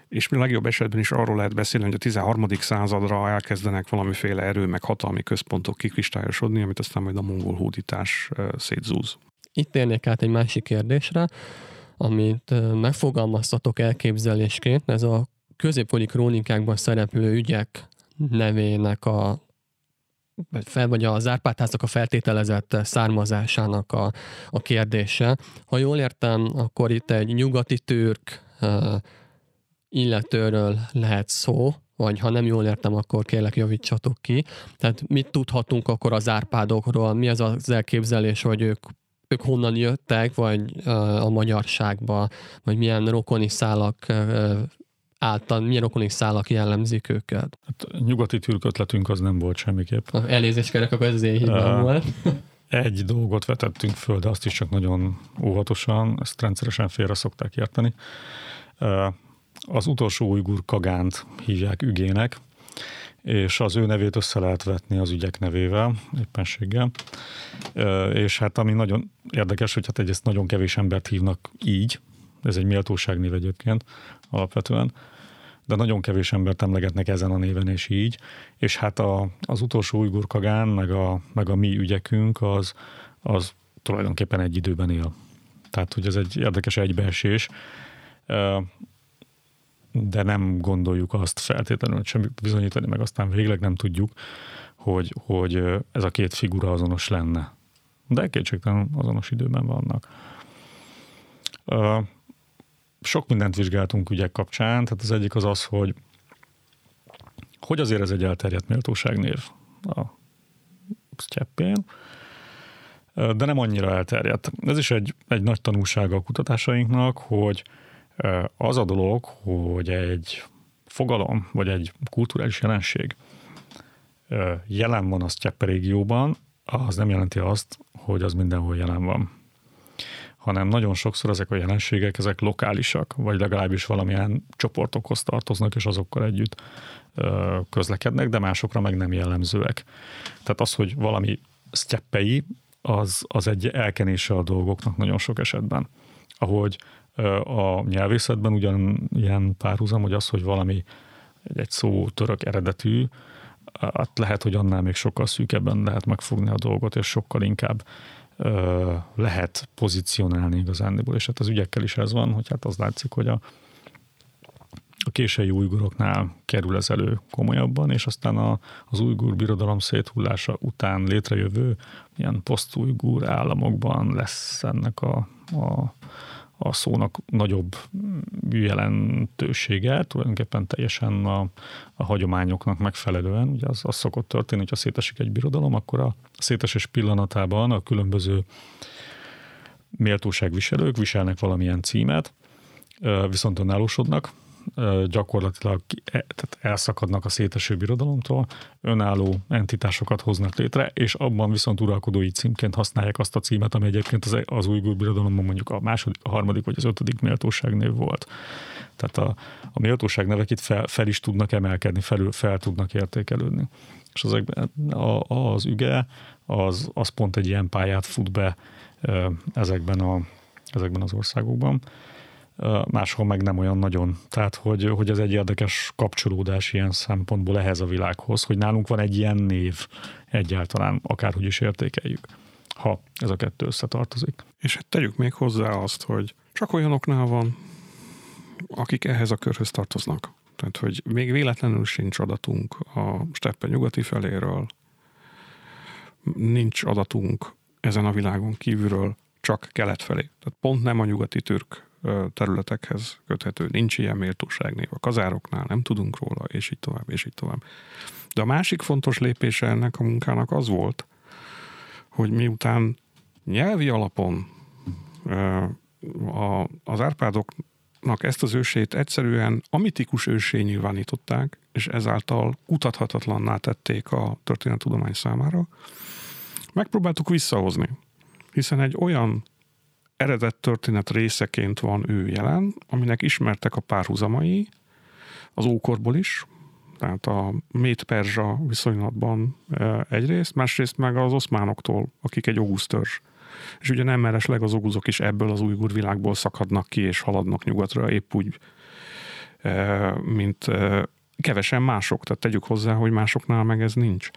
és mi legjobb esetben is arról lehet beszélni, hogy a 13. századra elkezdenek valamiféle erő meg hatalmi központok kikristályosodni, amit aztán majd a mongol hódítás szétzúz. Itt térnék át egy másik kérdésre, amit megfogalmaztatok elképzelésként, ez a középkori krónikákban szereplő ügyek nevének a fel, vagy az Árpádházak a feltételezett származásának a, a kérdése. Ha jól értem, akkor itt egy nyugati türk illetőről lehet szó, vagy ha nem jól értem, akkor kérlek javítsatok ki. Tehát mit tudhatunk akkor az árpádokról? Mi az az elképzelés, hogy ők, ők honnan jöttek, vagy a magyarságba, vagy milyen rokoni szálak által, milyen rokoni szálak jellemzik őket. Hát, nyugati türkötletünk az nem volt semmiképp. Elnézést kérek, akkor ez az én hibám volt. Egy dolgot vetettünk föl, de azt is csak nagyon óvatosan, ezt rendszeresen félre szokták érteni. Az utolsó ujgur kagánt hívják ügének, és az ő nevét össze lehet vetni az ügyek nevével, éppenséggel. És hát ami nagyon érdekes, hogy hát egyrészt nagyon kevés embert hívnak így, ez egy méltóságnév egyébként alapvetően, de nagyon kevés embert emlegetnek ezen a néven és így, és hát a, az utolsó ujgur kagán, meg a, meg a mi ügyekünk, az, az tulajdonképpen egy időben él. Tehát, hogy ez egy érdekes egybeesés de nem gondoljuk azt feltétlenül, hogy semmit bizonyítani, meg aztán végleg nem tudjuk, hogy, hogy ez a két figura azonos lenne. De kétségtelen azonos időben vannak. Sok mindent vizsgáltunk ügyek kapcsán, tehát az egyik az az, hogy hogy azért ez egy elterjedt méltóságnév a sztyeppén, de nem annyira elterjedt. Ez is egy, egy nagy tanulsága a kutatásainknak, hogy az a dolog, hogy egy fogalom, vagy egy kulturális jelenség jelen van a Sztyeppe régióban, az nem jelenti azt, hogy az mindenhol jelen van. Hanem nagyon sokszor ezek a jelenségek, ezek lokálisak, vagy legalábbis valamilyen csoportokhoz tartoznak, és azokkal együtt közlekednek, de másokra meg nem jellemzőek. Tehát az, hogy valami sztyeppei, az, az egy elkenése a dolgoknak nagyon sok esetben. Ahogy a nyelvészetben ugyan ilyen párhuzam, hogy az, hogy valami egy, szó török eredetű, hát lehet, hogy annál még sokkal szűkebben lehet megfogni a dolgot, és sokkal inkább ö, lehet pozícionálni igazándiból, és hát az ügyekkel is ez van, hogy hát az látszik, hogy a, a késői újguroknál kerül ez elő komolyabban, és aztán a, az újgur birodalom széthullása után létrejövő ilyen posztújgur államokban lesz ennek a, a a szónak nagyobb jelentősége, tulajdonképpen teljesen a, a hagyományoknak megfelelően. Ugye az, az szokott történni, hogyha szétesik egy birodalom, akkor a szétesés pillanatában a különböző méltóságviselők viselnek valamilyen címet, viszont önállósodnak, gyakorlatilag e, elszakadnak a széteső birodalomtól, önálló entitásokat hoznak létre, és abban viszont uralkodói címként használják azt a címet, ami egyébként az, az új birodalomban mondjuk a második, a harmadik vagy az ötödik méltóságnév volt. Tehát a, a méltóság nevek itt fel, fel is tudnak emelkedni, felül, fel tudnak értékelődni. És az, a, az üge, az, az pont egy ilyen pályát fut be ezekben, a, ezekben az országokban máshol meg nem olyan nagyon. Tehát, hogy, hogy ez egy érdekes kapcsolódás ilyen szempontból ehhez a világhoz, hogy nálunk van egy ilyen név egyáltalán, akárhogy is értékeljük, ha ez a kettő összetartozik. És hát tegyük még hozzá azt, hogy csak olyanoknál van, akik ehhez a körhöz tartoznak. Tehát, hogy még véletlenül sincs adatunk a steppe nyugati feléről, nincs adatunk ezen a világon kívülről, csak kelet felé. Tehát pont nem a nyugati türk területekhez köthető, nincs ilyen méltóságnév. A kazároknál nem tudunk róla, és így tovább, és így tovább. De a másik fontos lépése ennek a munkának az volt, hogy miután nyelvi alapon az Árpádoknak ezt az ősét egyszerűen amitikus ősé nyilvánították, és ezáltal kutathatatlanná tették a történettudomány számára, megpróbáltuk visszahozni. Hiszen egy olyan eredet történet részeként van ő jelen, aminek ismertek a párhuzamai, az ókorból is, tehát a Mét-Perzsa viszonylatban egyrészt, másrészt meg az oszmánoktól, akik egy augusztörs. És ugye nem meresleg az oguzok is ebből az újgur világból szakadnak ki és haladnak nyugatra, épp úgy, mint kevesen mások. Tehát tegyük hozzá, hogy másoknál meg ez nincs.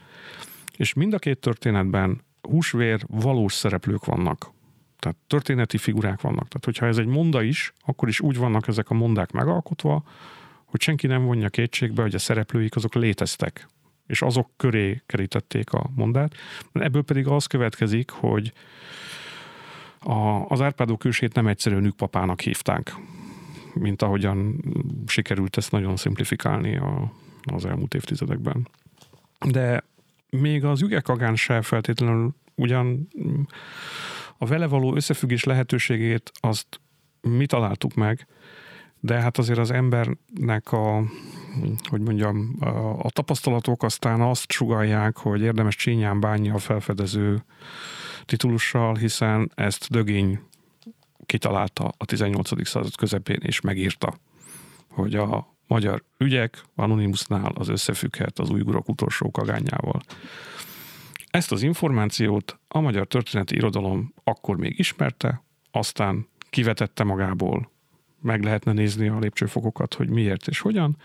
És mind a két történetben húsvér valós szereplők vannak tehát történeti figurák vannak. Tehát, hogyha ez egy monda is, akkor is úgy vannak ezek a mondák megalkotva, hogy senki nem vonja kétségbe, hogy a szereplőik azok léteztek, és azok köré kerítették a mondát. Ebből pedig az következik, hogy a, az Árpádok ősét nem egyszerűen nükpapának hívták, mint ahogyan sikerült ezt nagyon szimplifikálni a, az elmúlt évtizedekben. De még az ügekagán se feltétlenül ugyan a vele való összefüggés lehetőségét azt mi találtuk meg, de hát azért az embernek a, hogy mondjam, a, a tapasztalatok aztán azt sugalják, hogy érdemes csínyán bánni a felfedező titulussal, hiszen ezt Dögény kitalálta a 18. század közepén, és megírta, hogy a magyar ügyek Anonymousnál az összefügghet az újgurok utolsó kagányával. Ezt az információt a magyar történeti irodalom akkor még ismerte, aztán kivetette magából, meg lehetne nézni a lépcsőfokokat, hogy miért és hogyan,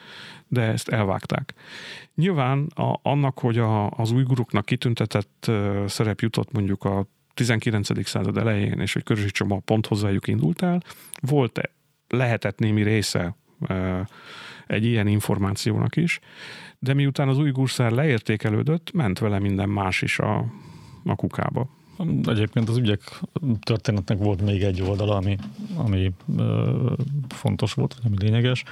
de ezt elvágták. Nyilván a, annak, hogy a, az újguruknak kitüntetett uh, szerep jutott mondjuk a 19. század elején, és hogy Körösi Csoma pont hozzájuk indult el, volt lehetett némi része uh, egy ilyen információnak is, de miután az új gurszár leértékelődött, ment vele minden más is a, a kukába. Egyébként az ügyek történetnek volt még egy oldala, ami, ami ö, fontos volt, ami lényeges,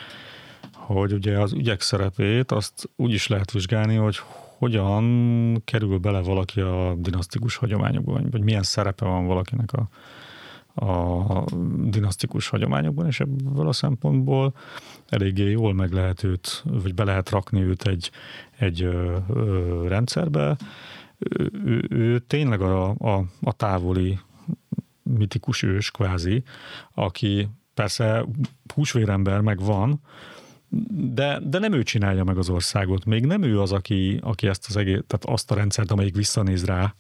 hogy ugye az ügyek szerepét azt úgy is lehet vizsgálni, hogy hogyan kerül bele valaki a dinasztikus hagyományokban, vagy milyen szerepe van valakinek a, a dinasztikus hagyományokban, és ebből a szempontból eléggé jól meg lehet őt, vagy be lehet rakni őt egy, egy ö, ö, rendszerbe. Ő, ő, ő tényleg a, a, a távoli mitikus ős kvázi, aki persze húsvérember meg van, de, de nem ő csinálja meg az országot. Még nem ő az, aki, aki ezt az egész, tehát azt a rendszert, amelyik visszanéz rá,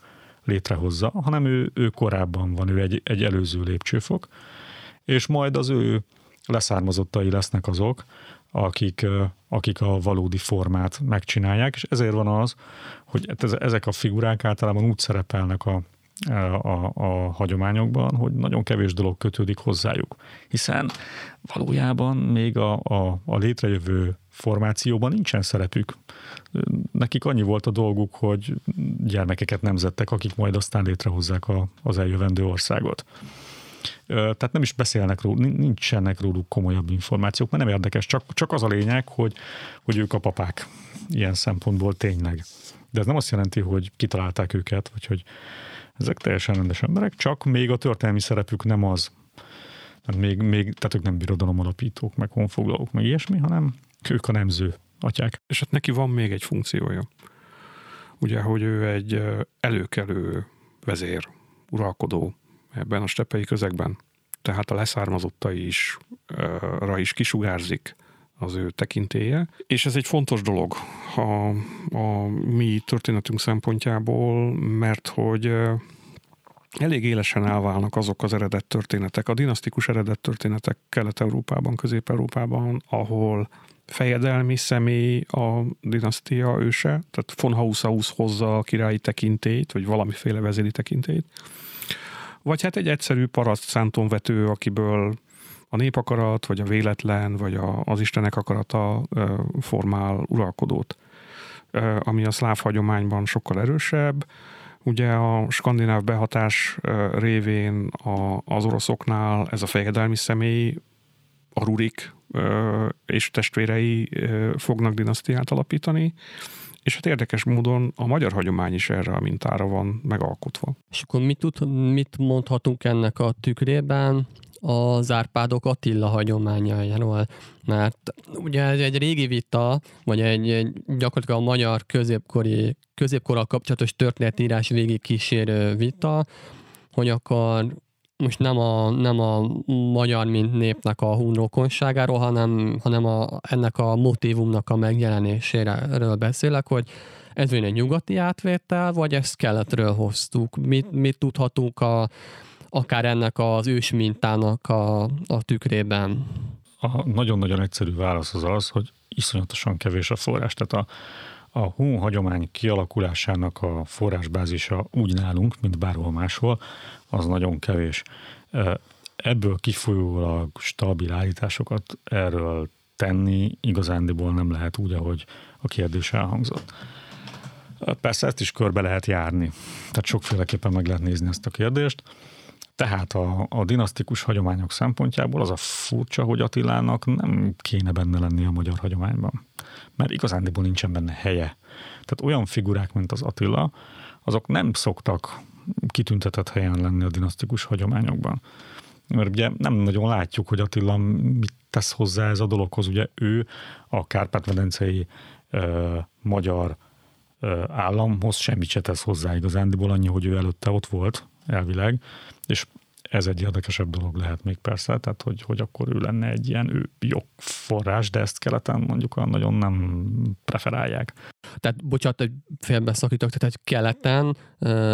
létrehozza, hanem ő, ő korábban van, ő egy, egy előző lépcsőfok, és majd az ő leszármazottai lesznek azok, akik, akik a valódi formát megcsinálják, és ezért van az, hogy ezek a figurák általában úgy szerepelnek a, a, a hagyományokban, hogy nagyon kevés dolog kötődik hozzájuk. Hiszen valójában még a, a, a létrejövő formációban nincsen szerepük. Nekik annyi volt a dolguk, hogy gyermekeket nemzettek, akik majd aztán létrehozzák a, az eljövendő országot. Tehát nem is beszélnek róluk, nincsenek róluk komolyabb információk, mert nem érdekes, csak, csak az a lényeg, hogy, hogy ők a papák ilyen szempontból tényleg. De ez nem azt jelenti, hogy kitalálták őket, vagy hogy ezek teljesen rendes emberek, csak még a történelmi szerepük nem az. Tehát még, még tehát ők nem birodalom alapítók, meg honfoglalók, meg ilyesmi, hanem ők a nemző atyák. És hát neki van még egy funkciója. Ugye, hogy ő egy előkelő vezér, uralkodó ebben a stepei közegben. Tehát a leszármazottai is, ra is kisugárzik az ő tekintéje. És ez egy fontos dolog a, a mi történetünk szempontjából, mert hogy elég élesen elválnak azok az eredet történetek, a dinasztikus eredet történetek Kelet-Európában, Közép-Európában, ahol fejedelmi személy a dinasztia őse, tehát von Hausaus hozza a királyi tekintélyt, vagy valamiféle vezéri tekintélyt, vagy hát egy egyszerű paraszt szántonvető, akiből a népakarat, vagy a véletlen, vagy a, az Istenek akarata formál uralkodót, ami a szláv hagyományban sokkal erősebb. Ugye a skandináv behatás révén a, az oroszoknál ez a fejedelmi személy, a rurik és testvérei fognak dinasztiát alapítani, és hát érdekes módon a magyar hagyomány is erre a mintára van megalkotva. És akkor mit, tud, mit mondhatunk ennek a tükrében? az Árpádok Attila hagyományairól, mert ugye ez egy régi vita, vagy egy, egy gyakorlatilag a magyar középkori, középkorral kapcsolatos történetírás végig kísérő vita, hogy akkor most nem a, nem a magyar, mint népnek a hunrokonságáról, hanem, hanem a, ennek a motivumnak a megjelenéséről beszélek, hogy ez egy nyugati átvétel, vagy ezt keletről hoztuk? Mit, mit tudhatunk a, akár ennek az ős mintának a, a tükrében? A nagyon-nagyon egyszerű válasz az az, hogy iszonyatosan kevés a forrás. Tehát a, a hun hagyomány kialakulásának a forrásbázisa úgy nálunk, mint bárhol máshol, az nagyon kevés. Ebből kifolyólag stabil állításokat erről tenni igazándiból nem lehet úgy, ahogy a kérdés elhangzott. Persze ezt is körbe lehet járni, tehát sokféleképpen meg lehet nézni ezt a kérdést. Tehát a, a dinasztikus hagyományok szempontjából az a furcsa, hogy Attilának nem kéne benne lenni a magyar hagyományban. Mert igazándiból nincsen benne helye. Tehát olyan figurák, mint az Attila, azok nem szoktak kitüntetett helyen lenni a dinasztikus hagyományokban. mert ugye nem nagyon látjuk, hogy Attila mit tesz hozzá ez a dologhoz. Ugye ő a Kárpát-medencei ö, magyar ö, államhoz semmit se tesz hozzá igazándiból annyi, hogy ő előtte ott volt elvileg, és ez egy érdekesebb dolog lehet még persze, tehát hogy, hogy akkor ő lenne egy ilyen ő jogforrás, de ezt keleten mondjuk olyan nagyon nem preferálják. Tehát, bocsánat, hogy félbeszakítok, tehát hogy keleten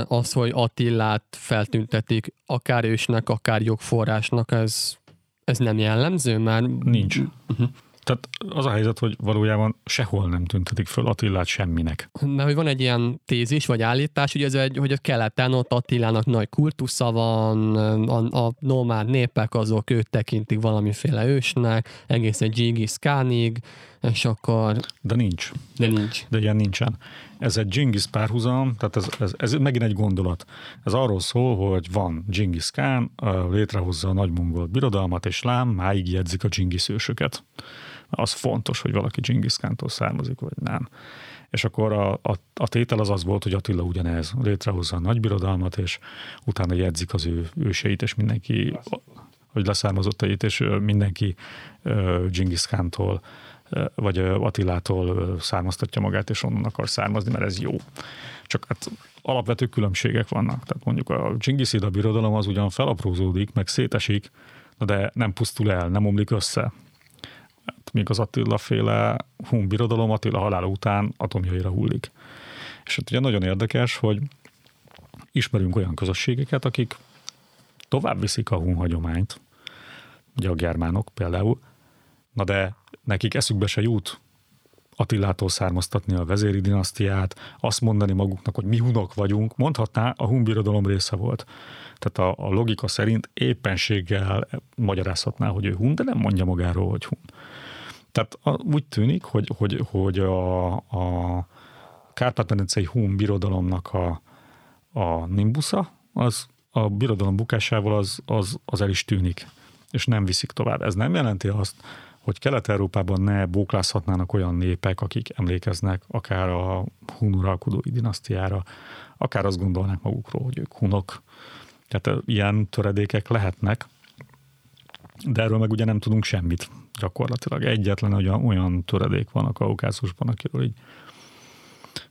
az, hogy Attillát feltüntetik akár ősnek, akár jogforrásnak, ez, ez nem jellemző, mert... Nincs. Uh-huh. Tehát az a helyzet, hogy valójában sehol nem tüntetik föl Attillát semminek. Mert hogy van egy ilyen tézis vagy állítás, hogy, ez egy, hogy a keleten ott Attilának nagy kultusza van, a, a nomád népek azok őt tekintik valamiféle ősnek, egészen Gingis Khanig, és akkor... De nincs. De nincs. De ilyen nincsen. Ez egy Genghis párhuzam, tehát ez, ez, ez megint egy gondolat. Ez arról szól, hogy van Genghis Khan, létrehozza a nagy mongol birodalmat, és lám, máig jegyzik a Genghis ősöket az fontos, hogy valaki Genghis származik, vagy nem. És akkor a, a, a tétel az az volt, hogy Attila ugyanez létrehozza a nagybirodalmat, és utána jegyzik az ő őseit, és mindenki, hogy leszármazottait, és mindenki uh, vagy Attilától származtatja magát, és onnan akar származni, mert ez jó. Csak hát alapvető különbségek vannak. Tehát mondjuk a Genghis birodalom az ugyan felaprózódik, meg szétesik, de nem pusztul el, nem omlik össze hát míg az Attila féle Hun birodalom Attila halála után atomjaira hullik. És hát ugye nagyon érdekes, hogy ismerünk olyan közösségeket, akik tovább viszik a Hun hagyományt, ugye a germánok például, na de nekik eszükbe se jut Attilától származtatni a vezéri dinasztiát, azt mondani maguknak, hogy mi hunok vagyunk, mondhatná, a hun birodalom része volt. Tehát a, a logika szerint éppenséggel magyarázhatná, hogy ő hun, de nem mondja magáról, hogy hun. Tehát úgy tűnik, hogy, hogy, hogy a, a Kárpát-medencei Hun birodalomnak a, a nimbusza, az a birodalom bukásával az, az, az el is tűnik, és nem viszik tovább. Ez nem jelenti azt, hogy Kelet-Európában ne bóklázhatnának olyan népek, akik emlékeznek akár a hun uralkodói dinasztiára, akár azt gondolnák magukról, hogy ők hunok. Tehát ilyen töredékek lehetnek, de erről meg ugye nem tudunk semmit gyakorlatilag. Egyetlen olyan, olyan töredék van a Kaukázusban, akiről így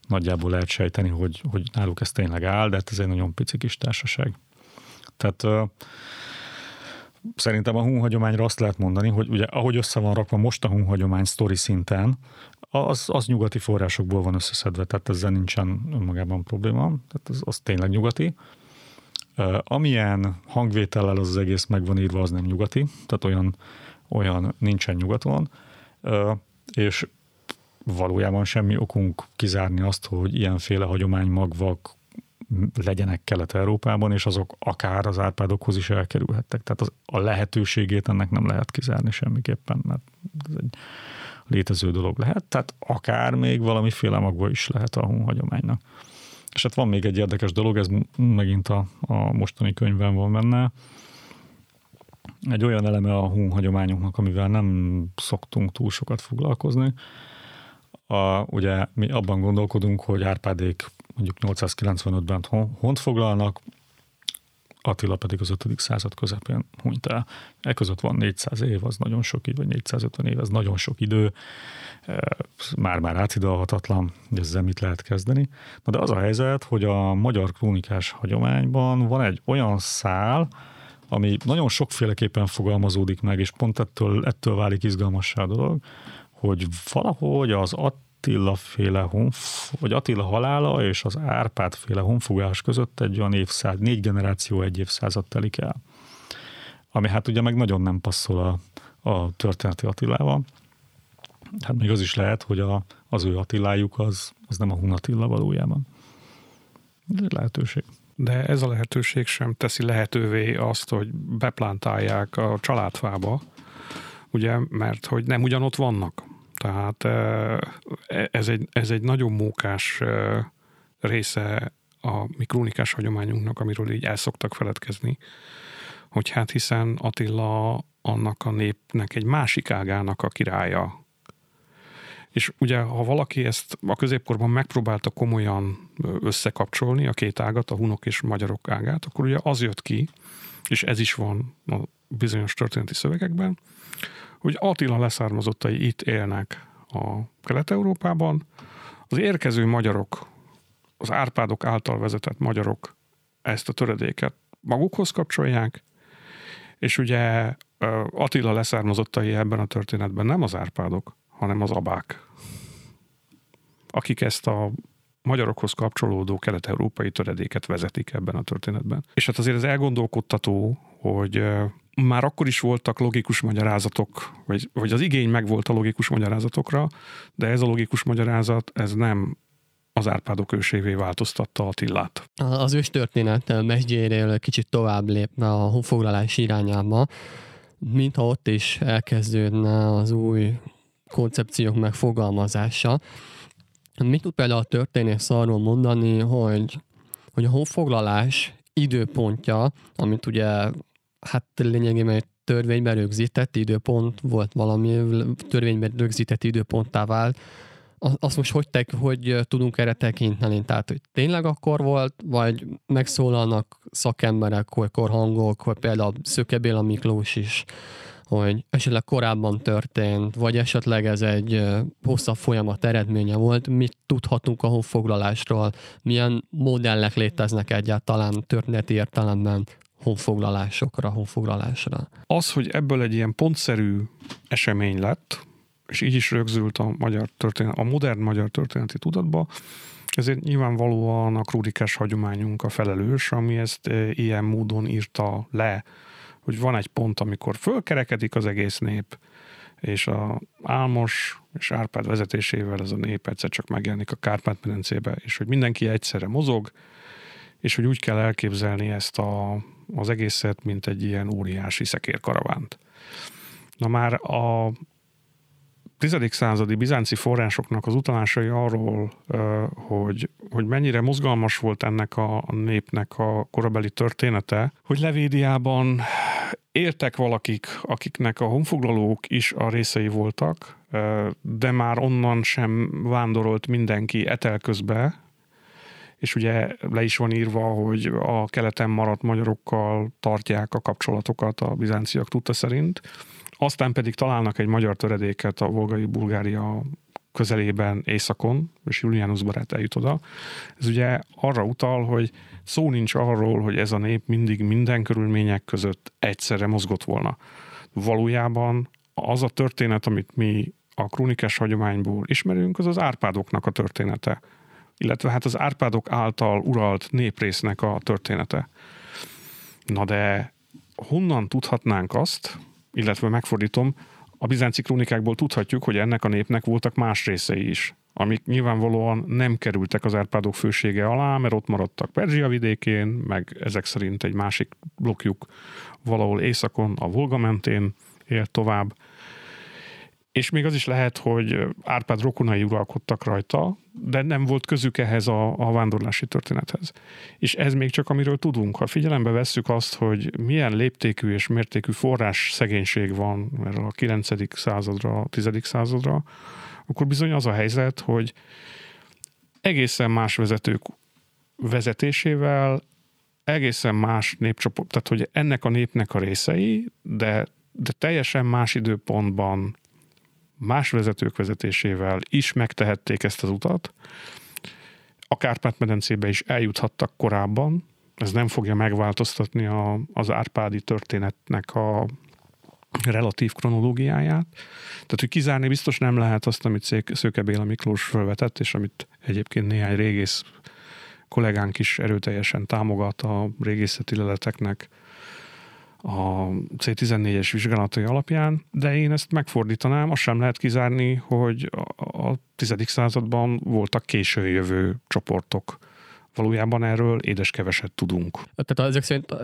nagyjából lehet sejteni, hogy, hogy náluk ez tényleg áll, de hát ez egy nagyon pici kis társaság. Tehát szerintem a hun hagyományra azt lehet mondani, hogy ugye ahogy össze van rakva most a hun hagyomány sztori szinten, az, az nyugati forrásokból van összeszedve, tehát ezzel nincsen önmagában probléma, tehát az, az tényleg nyugati. Uh, amilyen hangvétellel az, az egész meg van írva, az nem nyugati, tehát olyan olyan nincsen nyugaton, és valójában semmi okunk kizárni azt, hogy ilyenféle hagyománymagvak legyenek Kelet-Európában, és azok akár az Árpádokhoz is elkerülhettek. Tehát az, a lehetőségét ennek nem lehet kizárni semmiképpen, mert ez egy létező dolog lehet. Tehát akár még valamiféle magva is lehet a hun hagyománynak. És hát van még egy érdekes dolog, ez megint a, a mostani könyvben van benne, egy olyan eleme a hun hagyományunknak, amivel nem szoktunk túl sokat foglalkozni. A, ugye mi abban gondolkodunk, hogy Árpádék mondjuk 895-ben hont foglalnak, Attila pedig az 5. század közepén hunyt el. E között van 400 év, az nagyon sok idő, vagy 450 év, ez nagyon sok idő, e, már-már átidalhatatlan, hogy ezzel mit lehet kezdeni. Na de az a helyzet, hogy a magyar krónikás hagyományban van egy olyan szál, ami nagyon sokféleképpen fogalmazódik meg, és pont ettől, ettől válik izgalmassá a dolog, hogy valahogy az Attila féle honf, vagy Attila halála és az Árpád féle honfogás között egy olyan évszázad, négy generáció, egy évszázad telik el. Ami hát ugye meg nagyon nem passzol a, a történeti Attilával. Hát még az is lehet, hogy a, az ő Attilájuk az, az nem a Hun Attila valójában. Ez lehetőség de ez a lehetőség sem teszi lehetővé azt, hogy beplántálják a családfába, ugye, mert hogy nem ugyanott vannak. Tehát e, ez egy, ez egy nagyon mókás része a mi krónikás hagyományunknak, amiről így el szoktak feledkezni, hogy hát hiszen Attila annak a népnek egy másik ágának a királya, és ugye, ha valaki ezt a középkorban megpróbálta komolyan összekapcsolni, a két ágat, a hunok és magyarok ágát, akkor ugye az jött ki, és ez is van a bizonyos történeti szövegekben, hogy Attila leszármazottai itt élnek a Kelet-Európában, az érkező magyarok, az Árpádok által vezetett magyarok ezt a töredéket magukhoz kapcsolják, és ugye Attila leszármazottai ebben a történetben nem az Árpádok, hanem az abák, akik ezt a magyarokhoz kapcsolódó kelet-európai töredéket vezetik ebben a történetben. És hát azért ez elgondolkodtató, hogy már akkor is voltak logikus magyarázatok, vagy, vagy az igény megvolt a logikus magyarázatokra, de ez a logikus magyarázat, ez nem az Árpádok ősévé változtatta Attillát. Az ős történet mesdjérél kicsit tovább lépne a honfoglalás irányába, mintha ott is elkezdődne az új koncepciók megfogalmazása. Mit tud például a történész arról mondani, hogy, hogy a honfoglalás időpontja, amit ugye hát lényegében egy törvényben rögzített időpont volt valami, törvényben rögzített időponttá vált, azt most hogy, tek, hogy tudunk erre tekinteni? Tehát, hogy tényleg akkor volt, vagy megszólalnak szakemberek, olykor hangok, hogy például Szöke Béla Miklós is, hogy esetleg korábban történt, vagy esetleg ez egy hosszabb folyamat eredménye volt. Mit tudhatunk a honfoglalásról? Milyen modellek léteznek egyáltalán történeti értelemben honfoglalásokra, honfoglalásra? Az, hogy ebből egy ilyen pontszerű esemény lett, és így is rögzült a, magyar történet, a modern magyar történeti tudatba, ezért nyilvánvalóan a krónikás hagyományunk a felelős, ami ezt e, ilyen módon írta le, hogy van egy pont, amikor fölkerekedik az egész nép, és a Álmos és Árpád vezetésével ez a nép egyszer csak megjelenik a Kárpát-medencébe, és hogy mindenki egyszerre mozog, és hogy úgy kell elképzelni ezt a, az egészet, mint egy ilyen óriási szekérkaravánt. Na már a 10. századi bizánci forrásoknak az utalásai arról, hogy, hogy mennyire mozgalmas volt ennek a népnek a korabeli története, hogy Levédiában éltek valakik, akiknek a honfoglalók is a részei voltak, de már onnan sem vándorolt mindenki etelközbe, és ugye le is van írva, hogy a keleten maradt magyarokkal tartják a kapcsolatokat a bizánciak tudta szerint aztán pedig találnak egy magyar töredéket a volgai Bulgária közelében, északon, és Julianus barát eljut oda. Ez ugye arra utal, hogy szó nincs arról, hogy ez a nép mindig minden körülmények között egyszerre mozgott volna. Valójában az a történet, amit mi a krónikás hagyományból ismerünk, az az Árpádoknak a története. Illetve hát az Árpádok által uralt néprésznek a története. Na de honnan tudhatnánk azt, illetve megfordítom, a bizánci krónikákból tudhatjuk, hogy ennek a népnek voltak más részei is, amik nyilvánvalóan nem kerültek az Árpádok fősége alá, mert ott maradtak Perzsia vidékén, meg ezek szerint egy másik blokkjuk valahol északon, a Volga mentén élt tovább. És még az is lehet, hogy Árpád rokonai uralkodtak rajta, de nem volt közük ehhez a, a vándorlási történethez. És ez még csak amiről tudunk. Ha figyelembe vesszük azt, hogy milyen léptékű és mértékű forrás szegénység van erről a 9. századra, a 10. századra, akkor bizony az a helyzet, hogy egészen más vezetők vezetésével egészen más népcsoport, tehát hogy ennek a népnek a részei, de, de teljesen más időpontban más vezetők vezetésével is megtehették ezt az utat. A Kárpát-medencébe is eljuthattak korábban, ez nem fogja megváltoztatni a, az árpádi történetnek a relatív kronológiáját. Tehát, hogy kizárni biztos nem lehet azt, amit Szőke Béla Miklós felvetett, és amit egyébként néhány régész kollégánk is erőteljesen támogat a régészeti leleteknek a C14-es vizsgálatai alapján, de én ezt megfordítanám, azt sem lehet kizárni, hogy a 10. században voltak késő jövő csoportok. Valójában erről édes keveset tudunk. Tehát ezek szerint uh,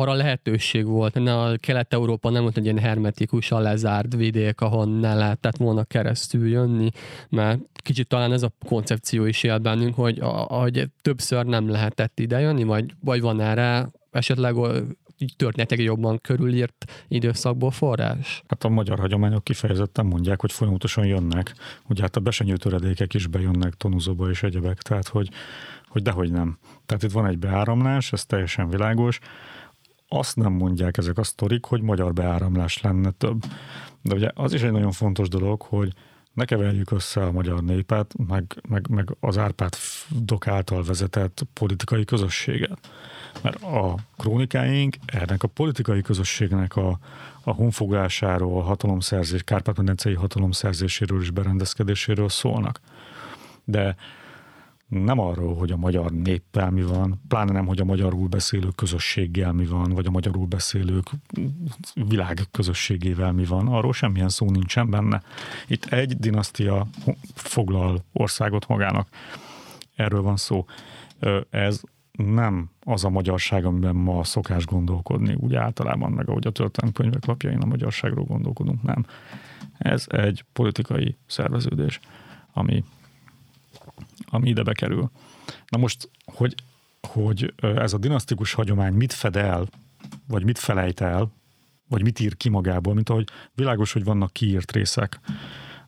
arra lehetőség volt, hogy a Kelet-Európa nem volt egy ilyen hermetikusan lezárt vidék, ahol ne lehetett volna keresztül jönni, mert kicsit talán ez a koncepció is él bennünk, hogy, hogy többször nem lehetett idejönni, vagy, vagy van erre esetleg történetek jobban körülírt időszakból forrás? Hát a magyar hagyományok kifejezetten mondják, hogy folyamatosan jönnek. Ugye hát a besenyő töredékek is bejönnek Tonuzóba és egyebek, tehát hogy, hogy dehogy nem. Tehát itt van egy beáramlás, ez teljesen világos. azt nem mondják ezek a sztorik, hogy magyar beáramlás lenne több. De ugye az is egy nagyon fontos dolog, hogy ne keverjük össze a magyar népet, meg, meg, meg az Árpád dok által vezetett politikai közösséget. Mert a krónikáink ennek a politikai közösségnek a, a honfoglásáról, a hatalomszerzés, Kárpát-medencei hatalomszerzéséről és berendezkedéséről szólnak. De nem arról, hogy a magyar néppel mi van, pláne nem, hogy a magyarul beszélő közösséggel mi van, vagy a magyarul beszélők világ közösségével mi van, arról semmilyen szó nincsen benne. Itt egy dinasztia foglal országot magának. Erről van szó. Ez nem az a magyarság, amiben ma szokás gondolkodni, úgy általában, meg ahogy a történelemkönyvek lapjain a magyarságról gondolkodunk, nem. Ez egy politikai szerveződés, ami ami ide bekerül. Na most, hogy, hogy ez a dinasztikus hagyomány mit fed el, vagy mit felejt el, vagy mit ír ki magából, mint ahogy világos, hogy vannak kiírt részek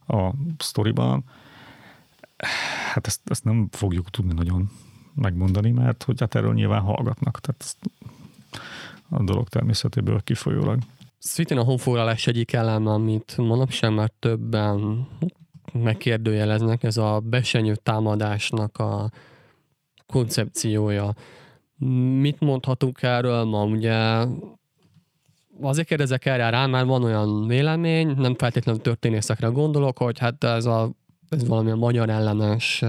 a sztoriban, hát ezt, ezt nem fogjuk tudni nagyon megmondani, mert hogy hát erről nyilván hallgatnak, tehát a dolog természetéből kifolyólag. Szintén a honfoglalás egyik eleme, amit manapság már többen megkérdőjeleznek, ez a besenyő támadásnak a koncepciója. Mit mondhatunk erről ma? Ugye azért kérdezek erre rá, mert van olyan vélemény, nem feltétlenül történészekre gondolok, hogy hát ez, a, ez valamilyen magyar ellenes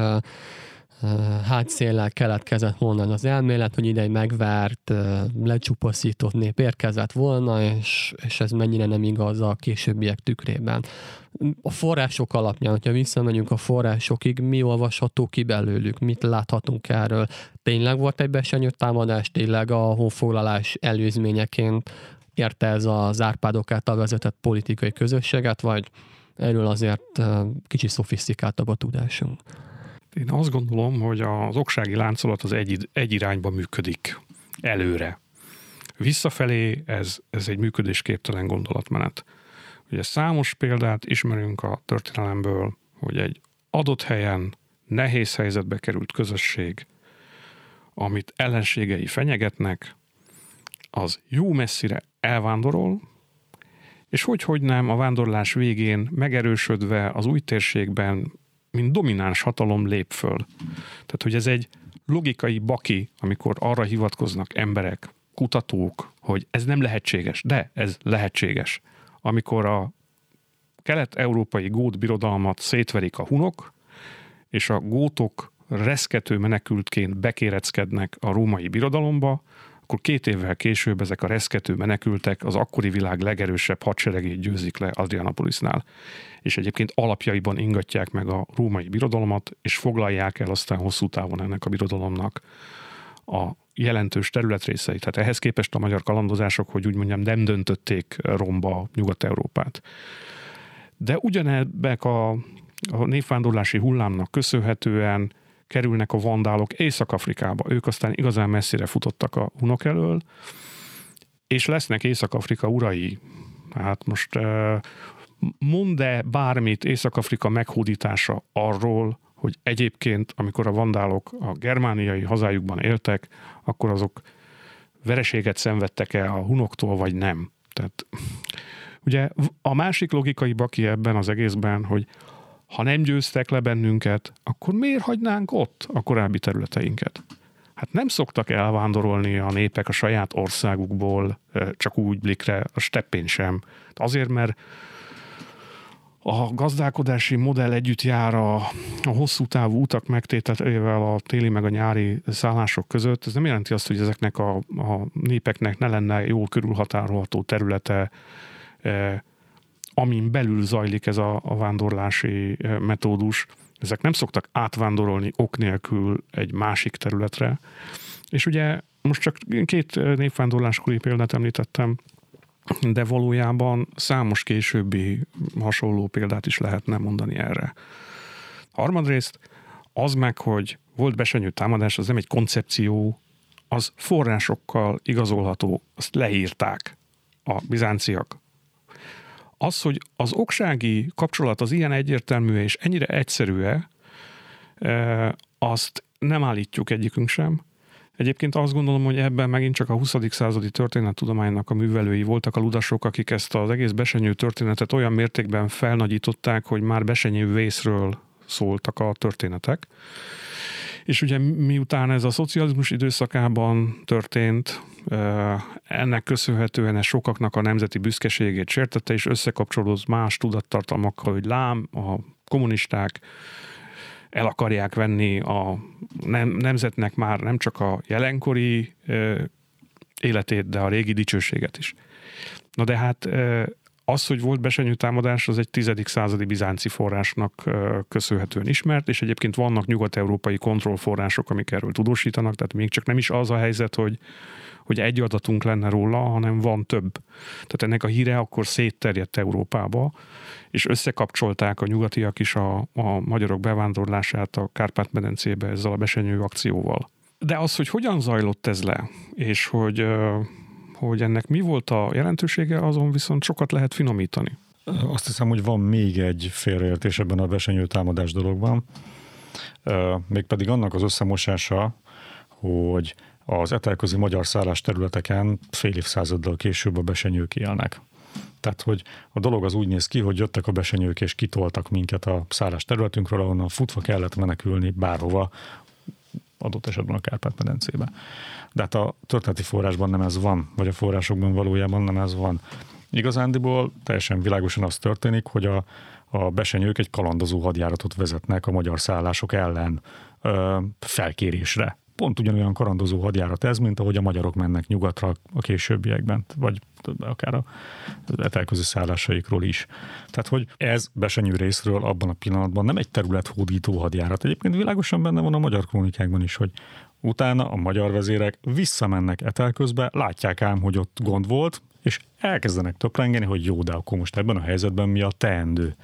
hátszéllel keletkezett volna az elmélet, hogy ide egy megvert, lecsupaszított nép érkezett volna, és, és ez mennyire nem igaz a későbbiek tükrében. A források alapján, hogyha visszamegyünk a forrásokig, mi olvasható ki belőlük, mit láthatunk erről. Tényleg volt egy besenyőtt támadás, tényleg a honfoglalás előzményeként érte ez az Árpádok által vezetett politikai közösséget, vagy erről azért kicsit szofisztikáltabb a tudásunk. Én azt gondolom, hogy az oksági láncolat az egy, egy irányba működik előre. Visszafelé ez, ez egy működésképtelen gondolatmenet. Ugye számos példát ismerünk a történelemből, hogy egy adott helyen nehéz helyzetbe került közösség, amit ellenségei fenyegetnek, az jó messzire elvándorol, és hogy, hogy nem a vándorlás végén megerősödve az új térségben mint domináns hatalom lép föl. Tehát, hogy ez egy logikai baki, amikor arra hivatkoznak emberek, kutatók, hogy ez nem lehetséges, de ez lehetséges. Amikor a kelet-európai gót birodalmat szétverik a hunok, és a gótok reszkető menekültként bekéreckednek a római birodalomba, akkor két évvel később ezek a reszkető menekültek az akkori világ legerősebb hadseregét győzik le Adrianopolisnál. És egyébként alapjaiban ingatják meg a római birodalmat, és foglalják el aztán hosszú távon ennek a birodalomnak a jelentős területrészeit. Tehát ehhez képest a magyar kalandozások, hogy úgy mondjam, nem döntötték romba Nyugat-Európát. De ugyanebbek a, a névvándorlási hullámnak köszönhetően kerülnek a vandálok Észak-Afrikába. Ők aztán igazán messzire futottak a hunok elől, és lesznek Észak-Afrika urai. Hát most mond-e bármit Észak-Afrika meghódítása arról, hogy egyébként, amikor a vandálok a germániai hazájukban éltek, akkor azok vereséget szenvedtek-e a hunoktól, vagy nem. Tehát ugye a másik logikai baki ebben az egészben, hogy ha nem győztek le bennünket, akkor miért hagynánk ott a korábbi területeinket? Hát nem szoktak elvándorolni a népek a saját országukból csak úgy blikre, a steppén sem. Azért, mert a gazdálkodási modell együtt jár a, a hosszú távú utak megtételével a téli meg a nyári szállások között. Ez nem jelenti azt, hogy ezeknek a, a népeknek ne lenne jól körülhatárolható területe, amin belül zajlik ez a, a vándorlási eh, metódus, ezek nem szoktak átvándorolni ok nélkül egy másik területre. És ugye most csak két eh, népvándorláskori példát említettem, de valójában számos későbbi hasonló példát is lehetne mondani erre. Harmadrészt az meg, hogy volt besenyő támadás, az nem egy koncepció, az forrásokkal igazolható, azt leírták a bizánciak, az, hogy az oksági kapcsolat az ilyen egyértelmű és ennyire egyszerű azt nem állítjuk egyikünk sem. Egyébként azt gondolom, hogy ebben megint csak a 20. századi történettudománynak a művelői voltak a ludasok, akik ezt az egész besenyő történetet olyan mértékben felnagyították, hogy már besenyő vészről szóltak a történetek. És ugye miután ez a szocializmus időszakában történt, ennek köszönhetően ez sokaknak a nemzeti büszkeségét sértette, és összekapcsolódott más tudattartalmakkal, hogy lám, a kommunisták el akarják venni a nemzetnek már nem csak a jelenkori életét, de a régi dicsőséget is. Na de hát az, hogy volt besenyő támadás, az egy tizedik századi bizánci forrásnak köszönhetően ismert, és egyébként vannak nyugat-európai kontrollforrások, amik erről tudósítanak, tehát még csak nem is az a helyzet, hogy, hogy egy adatunk lenne róla, hanem van több. Tehát ennek a híre akkor szétterjedt Európába, és összekapcsolták a nyugatiak is a, a magyarok bevándorlását a Kárpát-medencébe ezzel a besenyő akcióval. De az, hogy hogyan zajlott ez le, és hogy hogy ennek mi volt a jelentősége, azon viszont sokat lehet finomítani. Azt hiszem, hogy van még egy félreértés ebben a besenyő támadás dologban, mégpedig annak az összemosása, hogy az etelközi magyar szállás területeken fél évszázaddal később a besenyők élnek. Tehát, hogy a dolog az úgy néz ki, hogy jöttek a besenyők és kitoltak minket a szállás területünkről, ahonnan futva kellett menekülni bárhova, adott esetben a Kárpát-medencébe. De hát a történeti forrásban nem ez van, vagy a forrásokban valójában nem ez van. Igazándiból teljesen világosan az történik, hogy a, a besenyők egy kalandozó hadjáratot vezetnek a magyar szállások ellen ö, felkérésre. Pont ugyanolyan karandozó hadjárat ez, mint ahogy a magyarok mennek nyugatra a későbbiekben, vagy akár a etelközi szállásaikról is. Tehát, hogy ez besenyő részről abban a pillanatban nem egy terület hódító hadjárat. Egyébként világosan benne van a magyar krónikákban is, hogy Utána a magyar vezérek visszamennek etelközbe, látják ám, hogy ott gond volt, és elkezdenek töprengeni, hogy jó, de akkor most ebben a helyzetben mi a teendő.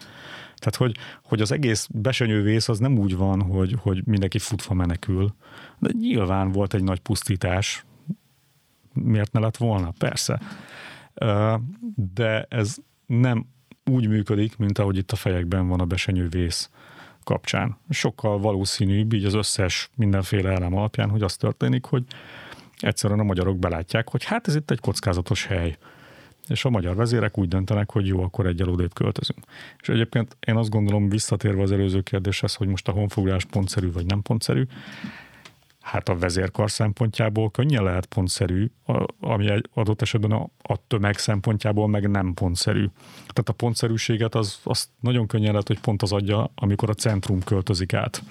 Tehát, hogy, hogy az egész besenyővész az nem úgy van, hogy, hogy mindenki futva menekül, de nyilván volt egy nagy pusztítás. Miért ne lett volna? Persze. De ez nem úgy működik, mint ahogy itt a fejekben van a besenyővész kapcsán. Sokkal valószínűbb így az összes mindenféle elem alapján, hogy az történik, hogy egyszerűen a magyarok belátják, hogy hát ez itt egy kockázatos hely. És a magyar vezérek úgy döntenek, hogy jó, akkor egy odébb költözünk. És egyébként én azt gondolom, visszatérve az előző kérdéshez, hogy most a honfoglalás pontszerű vagy nem pontszerű, hát a vezérkar szempontjából könnyen lehet pontszerű, ami egy adott esetben a, a tömeg szempontjából meg nem pontszerű. Tehát a pontszerűséget az, az nagyon könnyen lehet, hogy pont az adja, amikor a centrum költözik át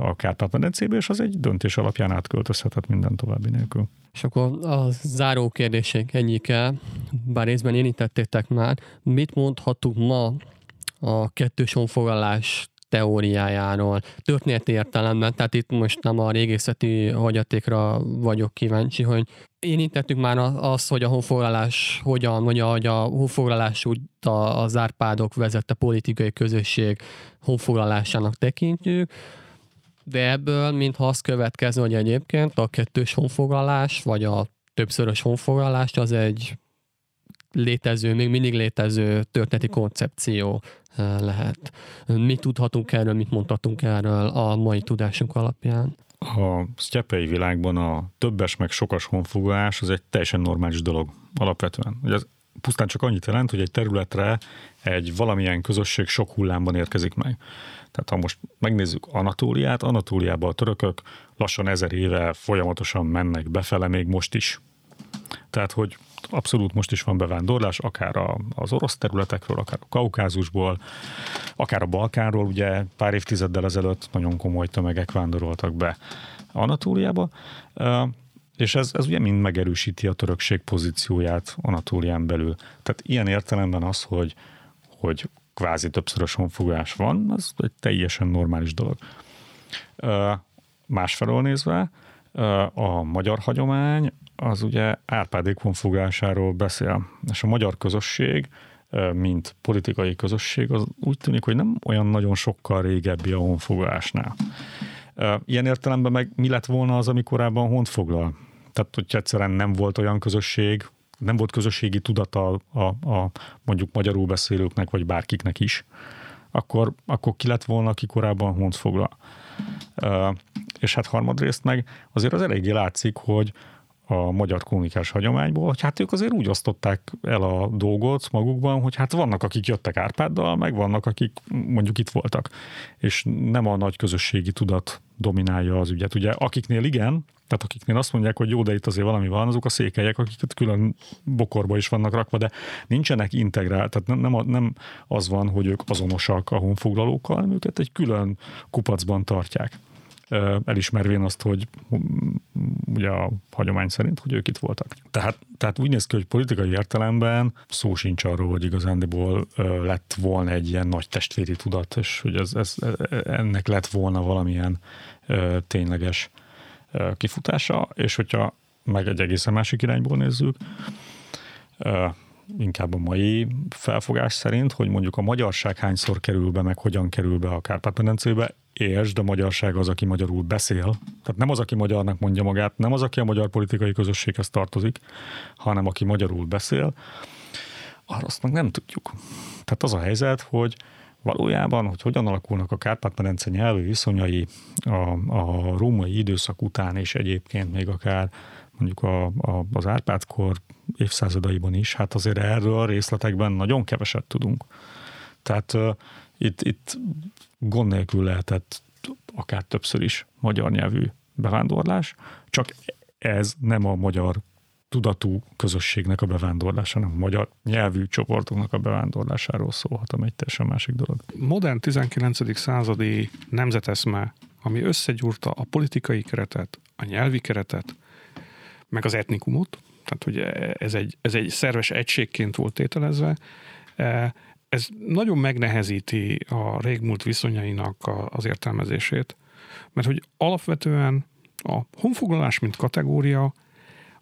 a Kárpát-medencébe, és az egy döntés alapján átköltözhetett minden további nélkül. És akkor a záró kérdések ennyike, bár részben érintettétek már, mit mondhatunk ma a kettős honfoglalás teóriájáról, történeti értelemben, tehát itt most nem a régészeti hagyatékra vagyok kíváncsi, hogy érintettük már azt, hogy a honfoglalás hogyan, vagy hogy a honfoglalás úgy az árpádok vezette politikai közösség honfoglalásának tekintjük, de ebből, mintha azt következne, hogy egyébként a kettős honfoglalás, vagy a többszörös honfoglalás az egy létező, még mindig létező történeti koncepció lehet. Mit tudhatunk erről, mit mondhatunk erről a mai tudásunk alapján? A sztyepei világban a többes meg sokas honfoglalás az egy teljesen normális dolog alapvetően. Ugye ez pusztán csak annyit jelent, hogy egy területre egy valamilyen közösség sok hullámban érkezik meg. Tehát ha most megnézzük Anatóliát, Anatóliában a törökök lassan ezer éve folyamatosan mennek befele, még most is. Tehát, hogy abszolút most is van bevándorlás, akár a, az orosz területekről, akár a Kaukázusból, akár a Balkánról, ugye pár évtizeddel ezelőtt nagyon komoly tömegek vándoroltak be Anatóliába, és ez, ez ugye mind megerősíti a törökség pozícióját Anatólián belül. Tehát ilyen értelemben az, hogy, hogy kvázi többszörös honfogás van, az egy teljesen normális dolog. Másfelől nézve, a magyar hagyomány az ugye Árpádék honfogásáról beszél, és a magyar közösség, mint politikai közösség, az úgy tűnik, hogy nem olyan nagyon sokkal régebbi a honfoglalásnál. Ilyen értelemben meg mi lett volna az, ami korábban honfoglal? Tehát, hogy egyszerűen nem volt olyan közösség, nem volt közösségi tudata a, a, mondjuk magyarul beszélőknek, vagy bárkiknek is, akkor, akkor ki lett volna, aki korábban honfogla. És hát harmadrészt meg azért az eléggé látszik, hogy a magyar kommunikás hagyományból, hogy hát ők azért úgy osztották el a dolgot magukban, hogy hát vannak, akik jöttek Árpáddal, meg vannak, akik mondjuk itt voltak. És nem a nagy közösségi tudat dominálja az ügyet. Ugye akiknél igen, tehát akiknél azt mondják, hogy jó, de itt azért valami van, azok a székelyek, akiket külön bokorba is vannak rakva, de nincsenek integrált, tehát nem, nem, nem az van, hogy ők azonosak a honfoglalókkal, hanem őket egy külön kupacban tartják elismervén azt, hogy ugye a hagyomány szerint, hogy ők itt voltak. Tehát, tehát úgy néz ki, hogy politikai értelemben szó sincs arról, hogy igazándiból lett volna egy ilyen nagy testvéri tudat, és hogy ez, ez, ennek lett volna valamilyen tényleges kifutása, és hogyha meg egy egészen másik irányból nézzük, inkább a mai felfogás szerint, hogy mondjuk a magyarság hányszor kerül be, meg hogyan kerül be a Kárpát-medencébe, és a magyarság az, aki magyarul beszél. Tehát nem az, aki magyarnak mondja magát, nem az, aki a magyar politikai közösséghez tartozik, hanem aki magyarul beszél, arra azt meg nem tudjuk. Tehát az a helyzet, hogy valójában, hogy hogyan alakulnak a Kárpát-medence nyelvű viszonyai a, a római időszak után, és egyébként még akár mondjuk a, a, az Árpád-kor évszázadaiban is, hát azért erről a részletekben nagyon keveset tudunk. Tehát itt, itt gond nélkül lehetett akár többször is magyar nyelvű bevándorlás, csak ez nem a magyar tudatú közösségnek a bevándorlása, hanem a magyar nyelvű csoportoknak a bevándorlásáról szólhat, ami egy teljesen másik dolog. Modern 19. századi nemzeteszme, ami összegyúrta a politikai keretet, a nyelvi keretet, meg az etnikumot, tehát hogy ez egy, ez egy szerves egységként volt tételezve, ez nagyon megnehezíti a régmúlt viszonyainak az értelmezését, mert hogy alapvetően a honfoglalás, mint kategória,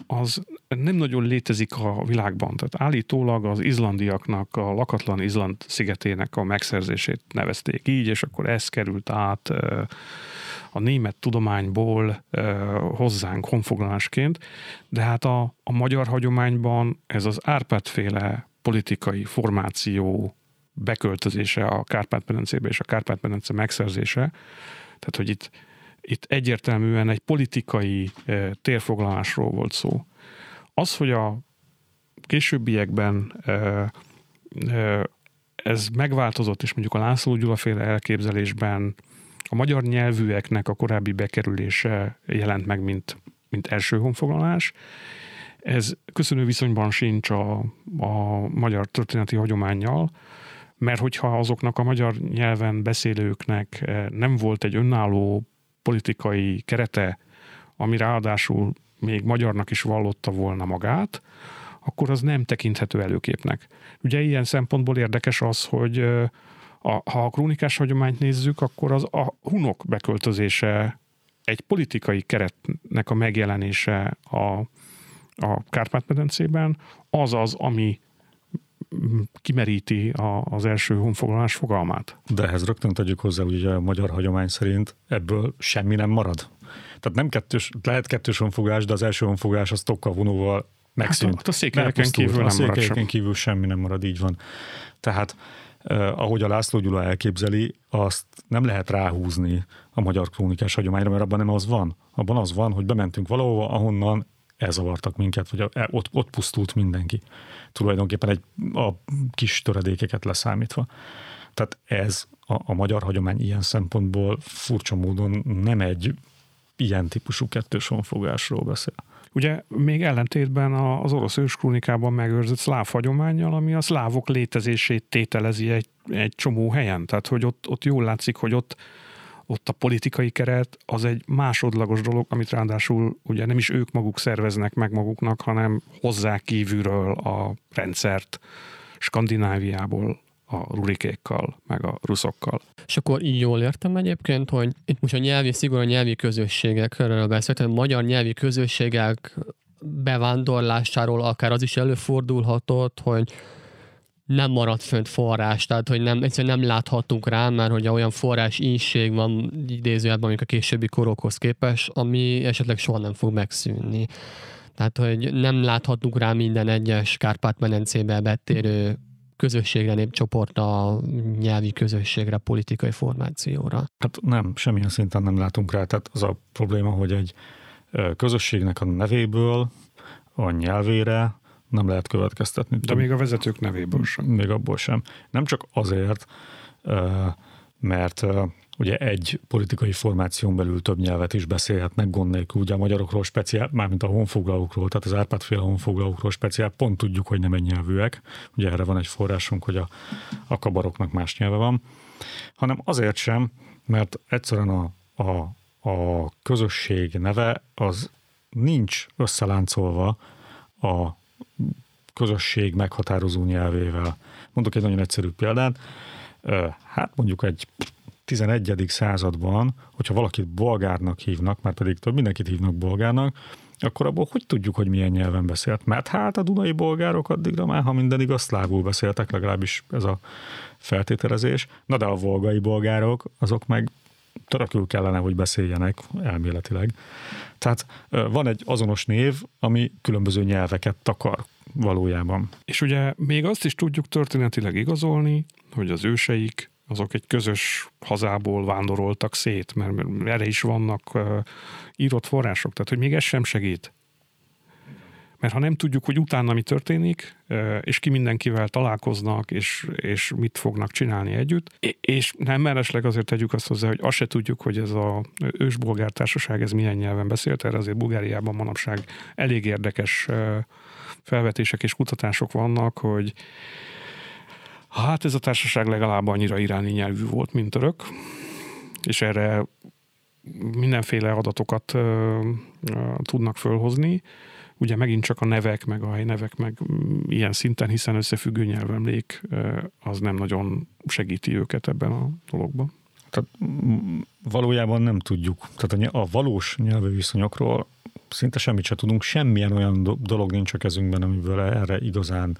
az nem nagyon létezik a világban. Tehát állítólag az izlandiaknak, a lakatlan Izland szigetének a megszerzését nevezték így, és akkor ez került át a német tudományból hozzánk honfoglalásként, de hát a, a magyar hagyományban ez az Árpád-féle politikai formáció beköltözése a Kárpát-medencébe és a Kárpát-medence megszerzése, tehát hogy itt, itt egyértelműen egy politikai térfoglalásról volt szó. Az, hogy a későbbiekben ez megváltozott, és mondjuk a László Gyula féle elképzelésben a magyar nyelvűeknek a korábbi bekerülése jelent meg, mint, mint első honfoglalás. Ez köszönő viszonyban sincs a, a magyar történeti hagyományjal, mert hogyha azoknak a magyar nyelven beszélőknek eh, nem volt egy önálló politikai kerete, ami ráadásul még magyarnak is vallotta volna magát, akkor az nem tekinthető előképnek. Ugye ilyen szempontból érdekes az, hogy eh, a, ha a krónikás hagyományt nézzük, akkor az a hunok beköltözése egy politikai keretnek a megjelenése a, a Kárpát-medencében az az, ami kimeríti a, az első honfoglalás fogalmát. De ehhez rögtön tegyük hozzá, hogy a magyar hagyomány szerint ebből semmi nem marad. Tehát nem kettős, lehet kettős honfoglalás, de az első honfoglalás az tokkal vonóval megszűnt. Hát a székelyeken kívül nem a székelyeken kívül semmi nem marad, így van. Tehát eh, ahogy a László Gyula elképzeli, azt nem lehet ráhúzni a magyar krónikás hagyományra, mert abban nem az van. Abban az van, hogy bementünk valahova, ahonnan elzavartak minket, vagy ott, ott pusztult mindenki. Tulajdonképpen egy, a kis töredékeket leszámítva. Tehát ez a, a magyar hagyomány ilyen szempontból furcsa módon nem egy ilyen típusú kettős honfogásról beszél. Ugye még ellentétben az orosz őskrónikában megőrzött szláv hagyományjal, ami a szlávok létezését tételezi egy, egy csomó helyen. Tehát, hogy ott, ott jól látszik, hogy ott ott a politikai keret az egy másodlagos dolog, amit ráadásul ugye nem is ők maguk szerveznek meg maguknak, hanem hozzák kívülről a rendszert Skandináviából, a rurikékkal, meg a ruszokkal. És akkor így jól értem egyébként, hogy itt most a nyelvi, szigorúan nyelvi közösségekről beszéltem, magyar nyelvi közösségek bevándorlásáról akár az is előfordulhatott, hogy nem maradt fönt forrás, tehát hogy nem, egyszerűen nem láthatunk rá, mert hogy olyan forrás ínség van idézőjelben, amik a későbbi korokhoz képes, ami esetleg soha nem fog megszűnni. Tehát, hogy nem láthatunk rá minden egyes Kárpát-medencébe betérő közösségre, népcsoportra, nyelvi közösségre, politikai formációra. Hát nem, semmilyen szinten nem látunk rá. Tehát az a probléma, hogy egy közösségnek a nevéből a nyelvére nem lehet következtetni. De még a vezetők nevéből sem. Még abból sem. Nem csak azért, mert ugye egy politikai formáción belül több nyelvet is beszélhetnek gond nélkül. Ugye a magyarokról speciál, mármint a honfoglalókról, tehát az Árpádféle honfoglalókról speciál, pont tudjuk, hogy nem egy nyelvűek. Ugye erre van egy forrásunk, hogy a, a kabaroknak más nyelve van. Hanem azért sem, mert egyszerűen a, a, a közösség neve az nincs összeláncolva a közösség meghatározó nyelvével. Mondok egy nagyon egyszerű példát. Hát mondjuk egy 11. században, hogyha valakit bolgárnak hívnak, már pedig több mindenkit hívnak bolgárnak, akkor abból hogy tudjuk, hogy milyen nyelven beszélt? Mert hát a dunai bolgárok addigra már, ha minden igaz, szlávul beszéltek, legalábbis ez a feltételezés. Na de a volgai bolgárok, azok meg törökül kellene, hogy beszéljenek elméletileg. Tehát van egy azonos név, ami különböző nyelveket takar valójában. És ugye még azt is tudjuk történetileg igazolni, hogy az őseik azok egy közös hazából vándoroltak szét, mert erre is vannak írott források, tehát hogy még ez sem segít. Mert ha nem tudjuk, hogy utána mi történik, és ki mindenkivel találkoznak, és, és mit fognak csinálni együtt, és nem mellesleg azért tegyük azt hozzá, hogy azt se tudjuk, hogy ez a ősbolgár társaság ez milyen nyelven beszélt, erre azért Bulgáriában manapság elég érdekes felvetések és kutatások vannak, hogy Hát ez a társaság legalább annyira iráni nyelvű volt, mint török, és erre mindenféle adatokat ö, ö, tudnak fölhozni. Ugye megint csak a nevek, meg a helynevek, meg ilyen szinten, hiszen összefüggő nyelvemlék ö, az nem nagyon segíti őket ebben a dologban. Tehát valójában nem tudjuk. Tehát a, a valós nyelvi viszonyokról szinte semmit sem tudunk, semmilyen olyan dolog nincs a kezünkben, amiből erre igazán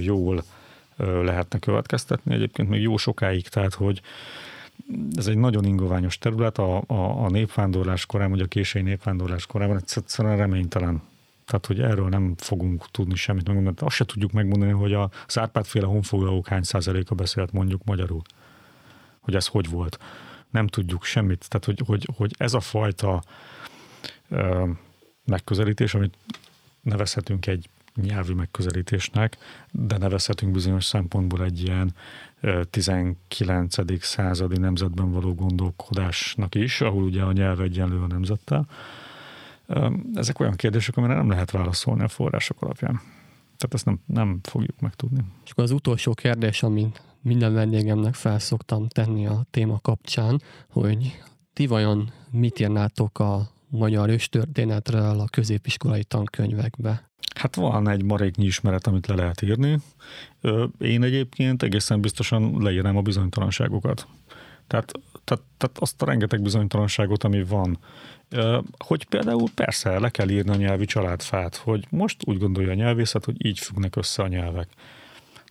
jól lehetne következtetni egyébként még jó sokáig, tehát hogy ez egy nagyon ingoványos terület, a, a, a népvándorlás korán, vagy a késői népvándorlás korában egyszerűen reménytelen. Tehát, hogy erről nem fogunk tudni semmit megmondani. Azt se tudjuk megmondani, hogy a Szárpádféle honfoglalók hány százaléka beszélt mondjuk magyarul. Hogy ez hogy volt. Nem tudjuk semmit. Tehát, hogy, hogy, hogy ez a fajta megközelítés, amit nevezhetünk egy nyelvi megközelítésnek, de nevezhetünk bizonyos szempontból egy ilyen 19. századi nemzetben való gondolkodásnak is, ahol ugye a nyelv egyenlő a nemzettel. Ezek olyan kérdések, amire nem lehet válaszolni a források alapján. Tehát ezt nem, nem fogjuk megtudni. És akkor az utolsó kérdés, amit minden vendégemnek felszoktam tenni a téma kapcsán, hogy ti vajon mit írnátok a magyar őstörténetről a középiskolai tankönyvekbe? Hát van egy maréknyi ismeret, amit le lehet írni. Én egyébként egészen biztosan leírnám a bizonytalanságokat. Tehát, tehát, tehát azt a rengeteg bizonytalanságot, ami van. Hogy például persze le kell írni a nyelvi családfát, hogy most úgy gondolja a nyelvészet, hogy így függnek össze a nyelvek.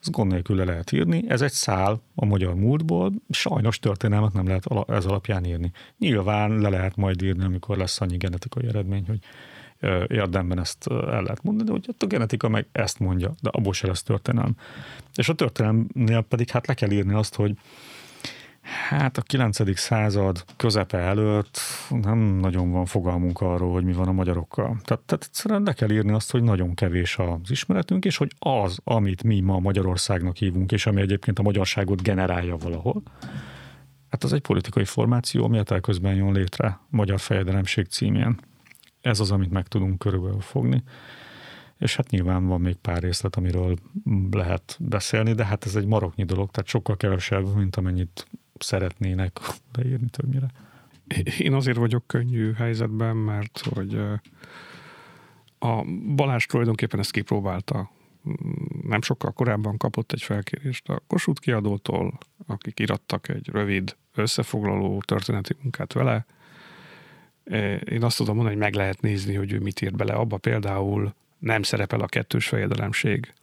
Ezt gond nélkül le lehet írni. Ez egy szál a magyar múltból, sajnos történelmet nem lehet ez alapján írni. Nyilván le lehet majd írni, amikor lesz annyi genetikai eredmény, hogy érdemben ezt el lehet mondani, hogy a genetika meg ezt mondja, de abból se lesz történelem. És a történelemnél pedig hát le kell írni azt, hogy Hát a 9. század közepe előtt nem nagyon van fogalmunk arról, hogy mi van a magyarokkal. Tehát, tehát egyszerűen le kell írni azt, hogy nagyon kevés az ismeretünk, és hogy az, amit mi ma Magyarországnak hívunk, és ami egyébként a magyarságot generálja valahol, hát az egy politikai formáció, ami közben jön létre Magyar Fejedelemség címén. Ez az, amit meg tudunk körülbelül fogni. És hát nyilván van még pár részlet, amiről lehet beszélni, de hát ez egy maroknyi dolog, tehát sokkal kevesebb, mint amennyit szeretnének leírni többnyire. Én azért vagyok könnyű helyzetben, mert hogy a Balázs tulajdonképpen ezt kipróbálta. Nem sokkal korábban kapott egy felkérést a Kossuth kiadótól, akik irattak egy rövid összefoglaló történeti munkát vele. Én azt tudom mondani, hogy meg lehet nézni, hogy ő mit írt bele. Abba például nem szerepel a kettős fejedelemség.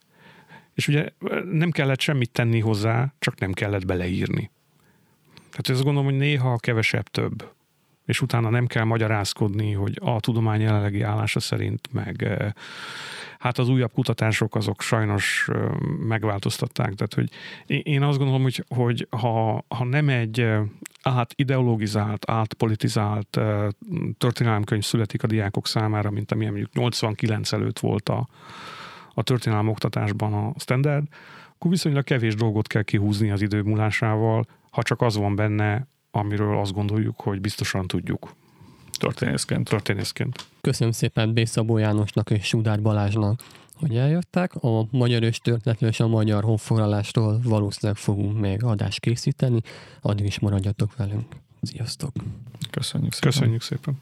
És ugye nem kellett semmit tenni hozzá, csak nem kellett beleírni. Tehát azt gondolom, hogy néha kevesebb több. És utána nem kell magyarázkodni, hogy a tudomány jelenlegi állása szerint meg hát az újabb kutatások azok sajnos megváltoztatták. Tehát, hogy én azt gondolom, hogy, hogy ha, ha nem egy átideologizált, átpolitizált történelemkönyv születik a diákok számára, mint amilyen mondjuk 89 előtt volt a, a történelem oktatásban a standard, akkor viszonylag kevés dolgot kell kihúzni az idő múlásával, ha csak az van benne, amiről azt gondoljuk, hogy biztosan tudjuk. Történészként. Történészként. Köszönöm szépen Bészabó Jánosnak és Sudár Balázsnak, hogy eljöttek. A magyar és történetről és a magyar honfoglalásról valószínűleg fogunk még adást készíteni. Addig is maradjatok velünk. Sziasztok! Köszönjük szépen! Köszönjük szépen!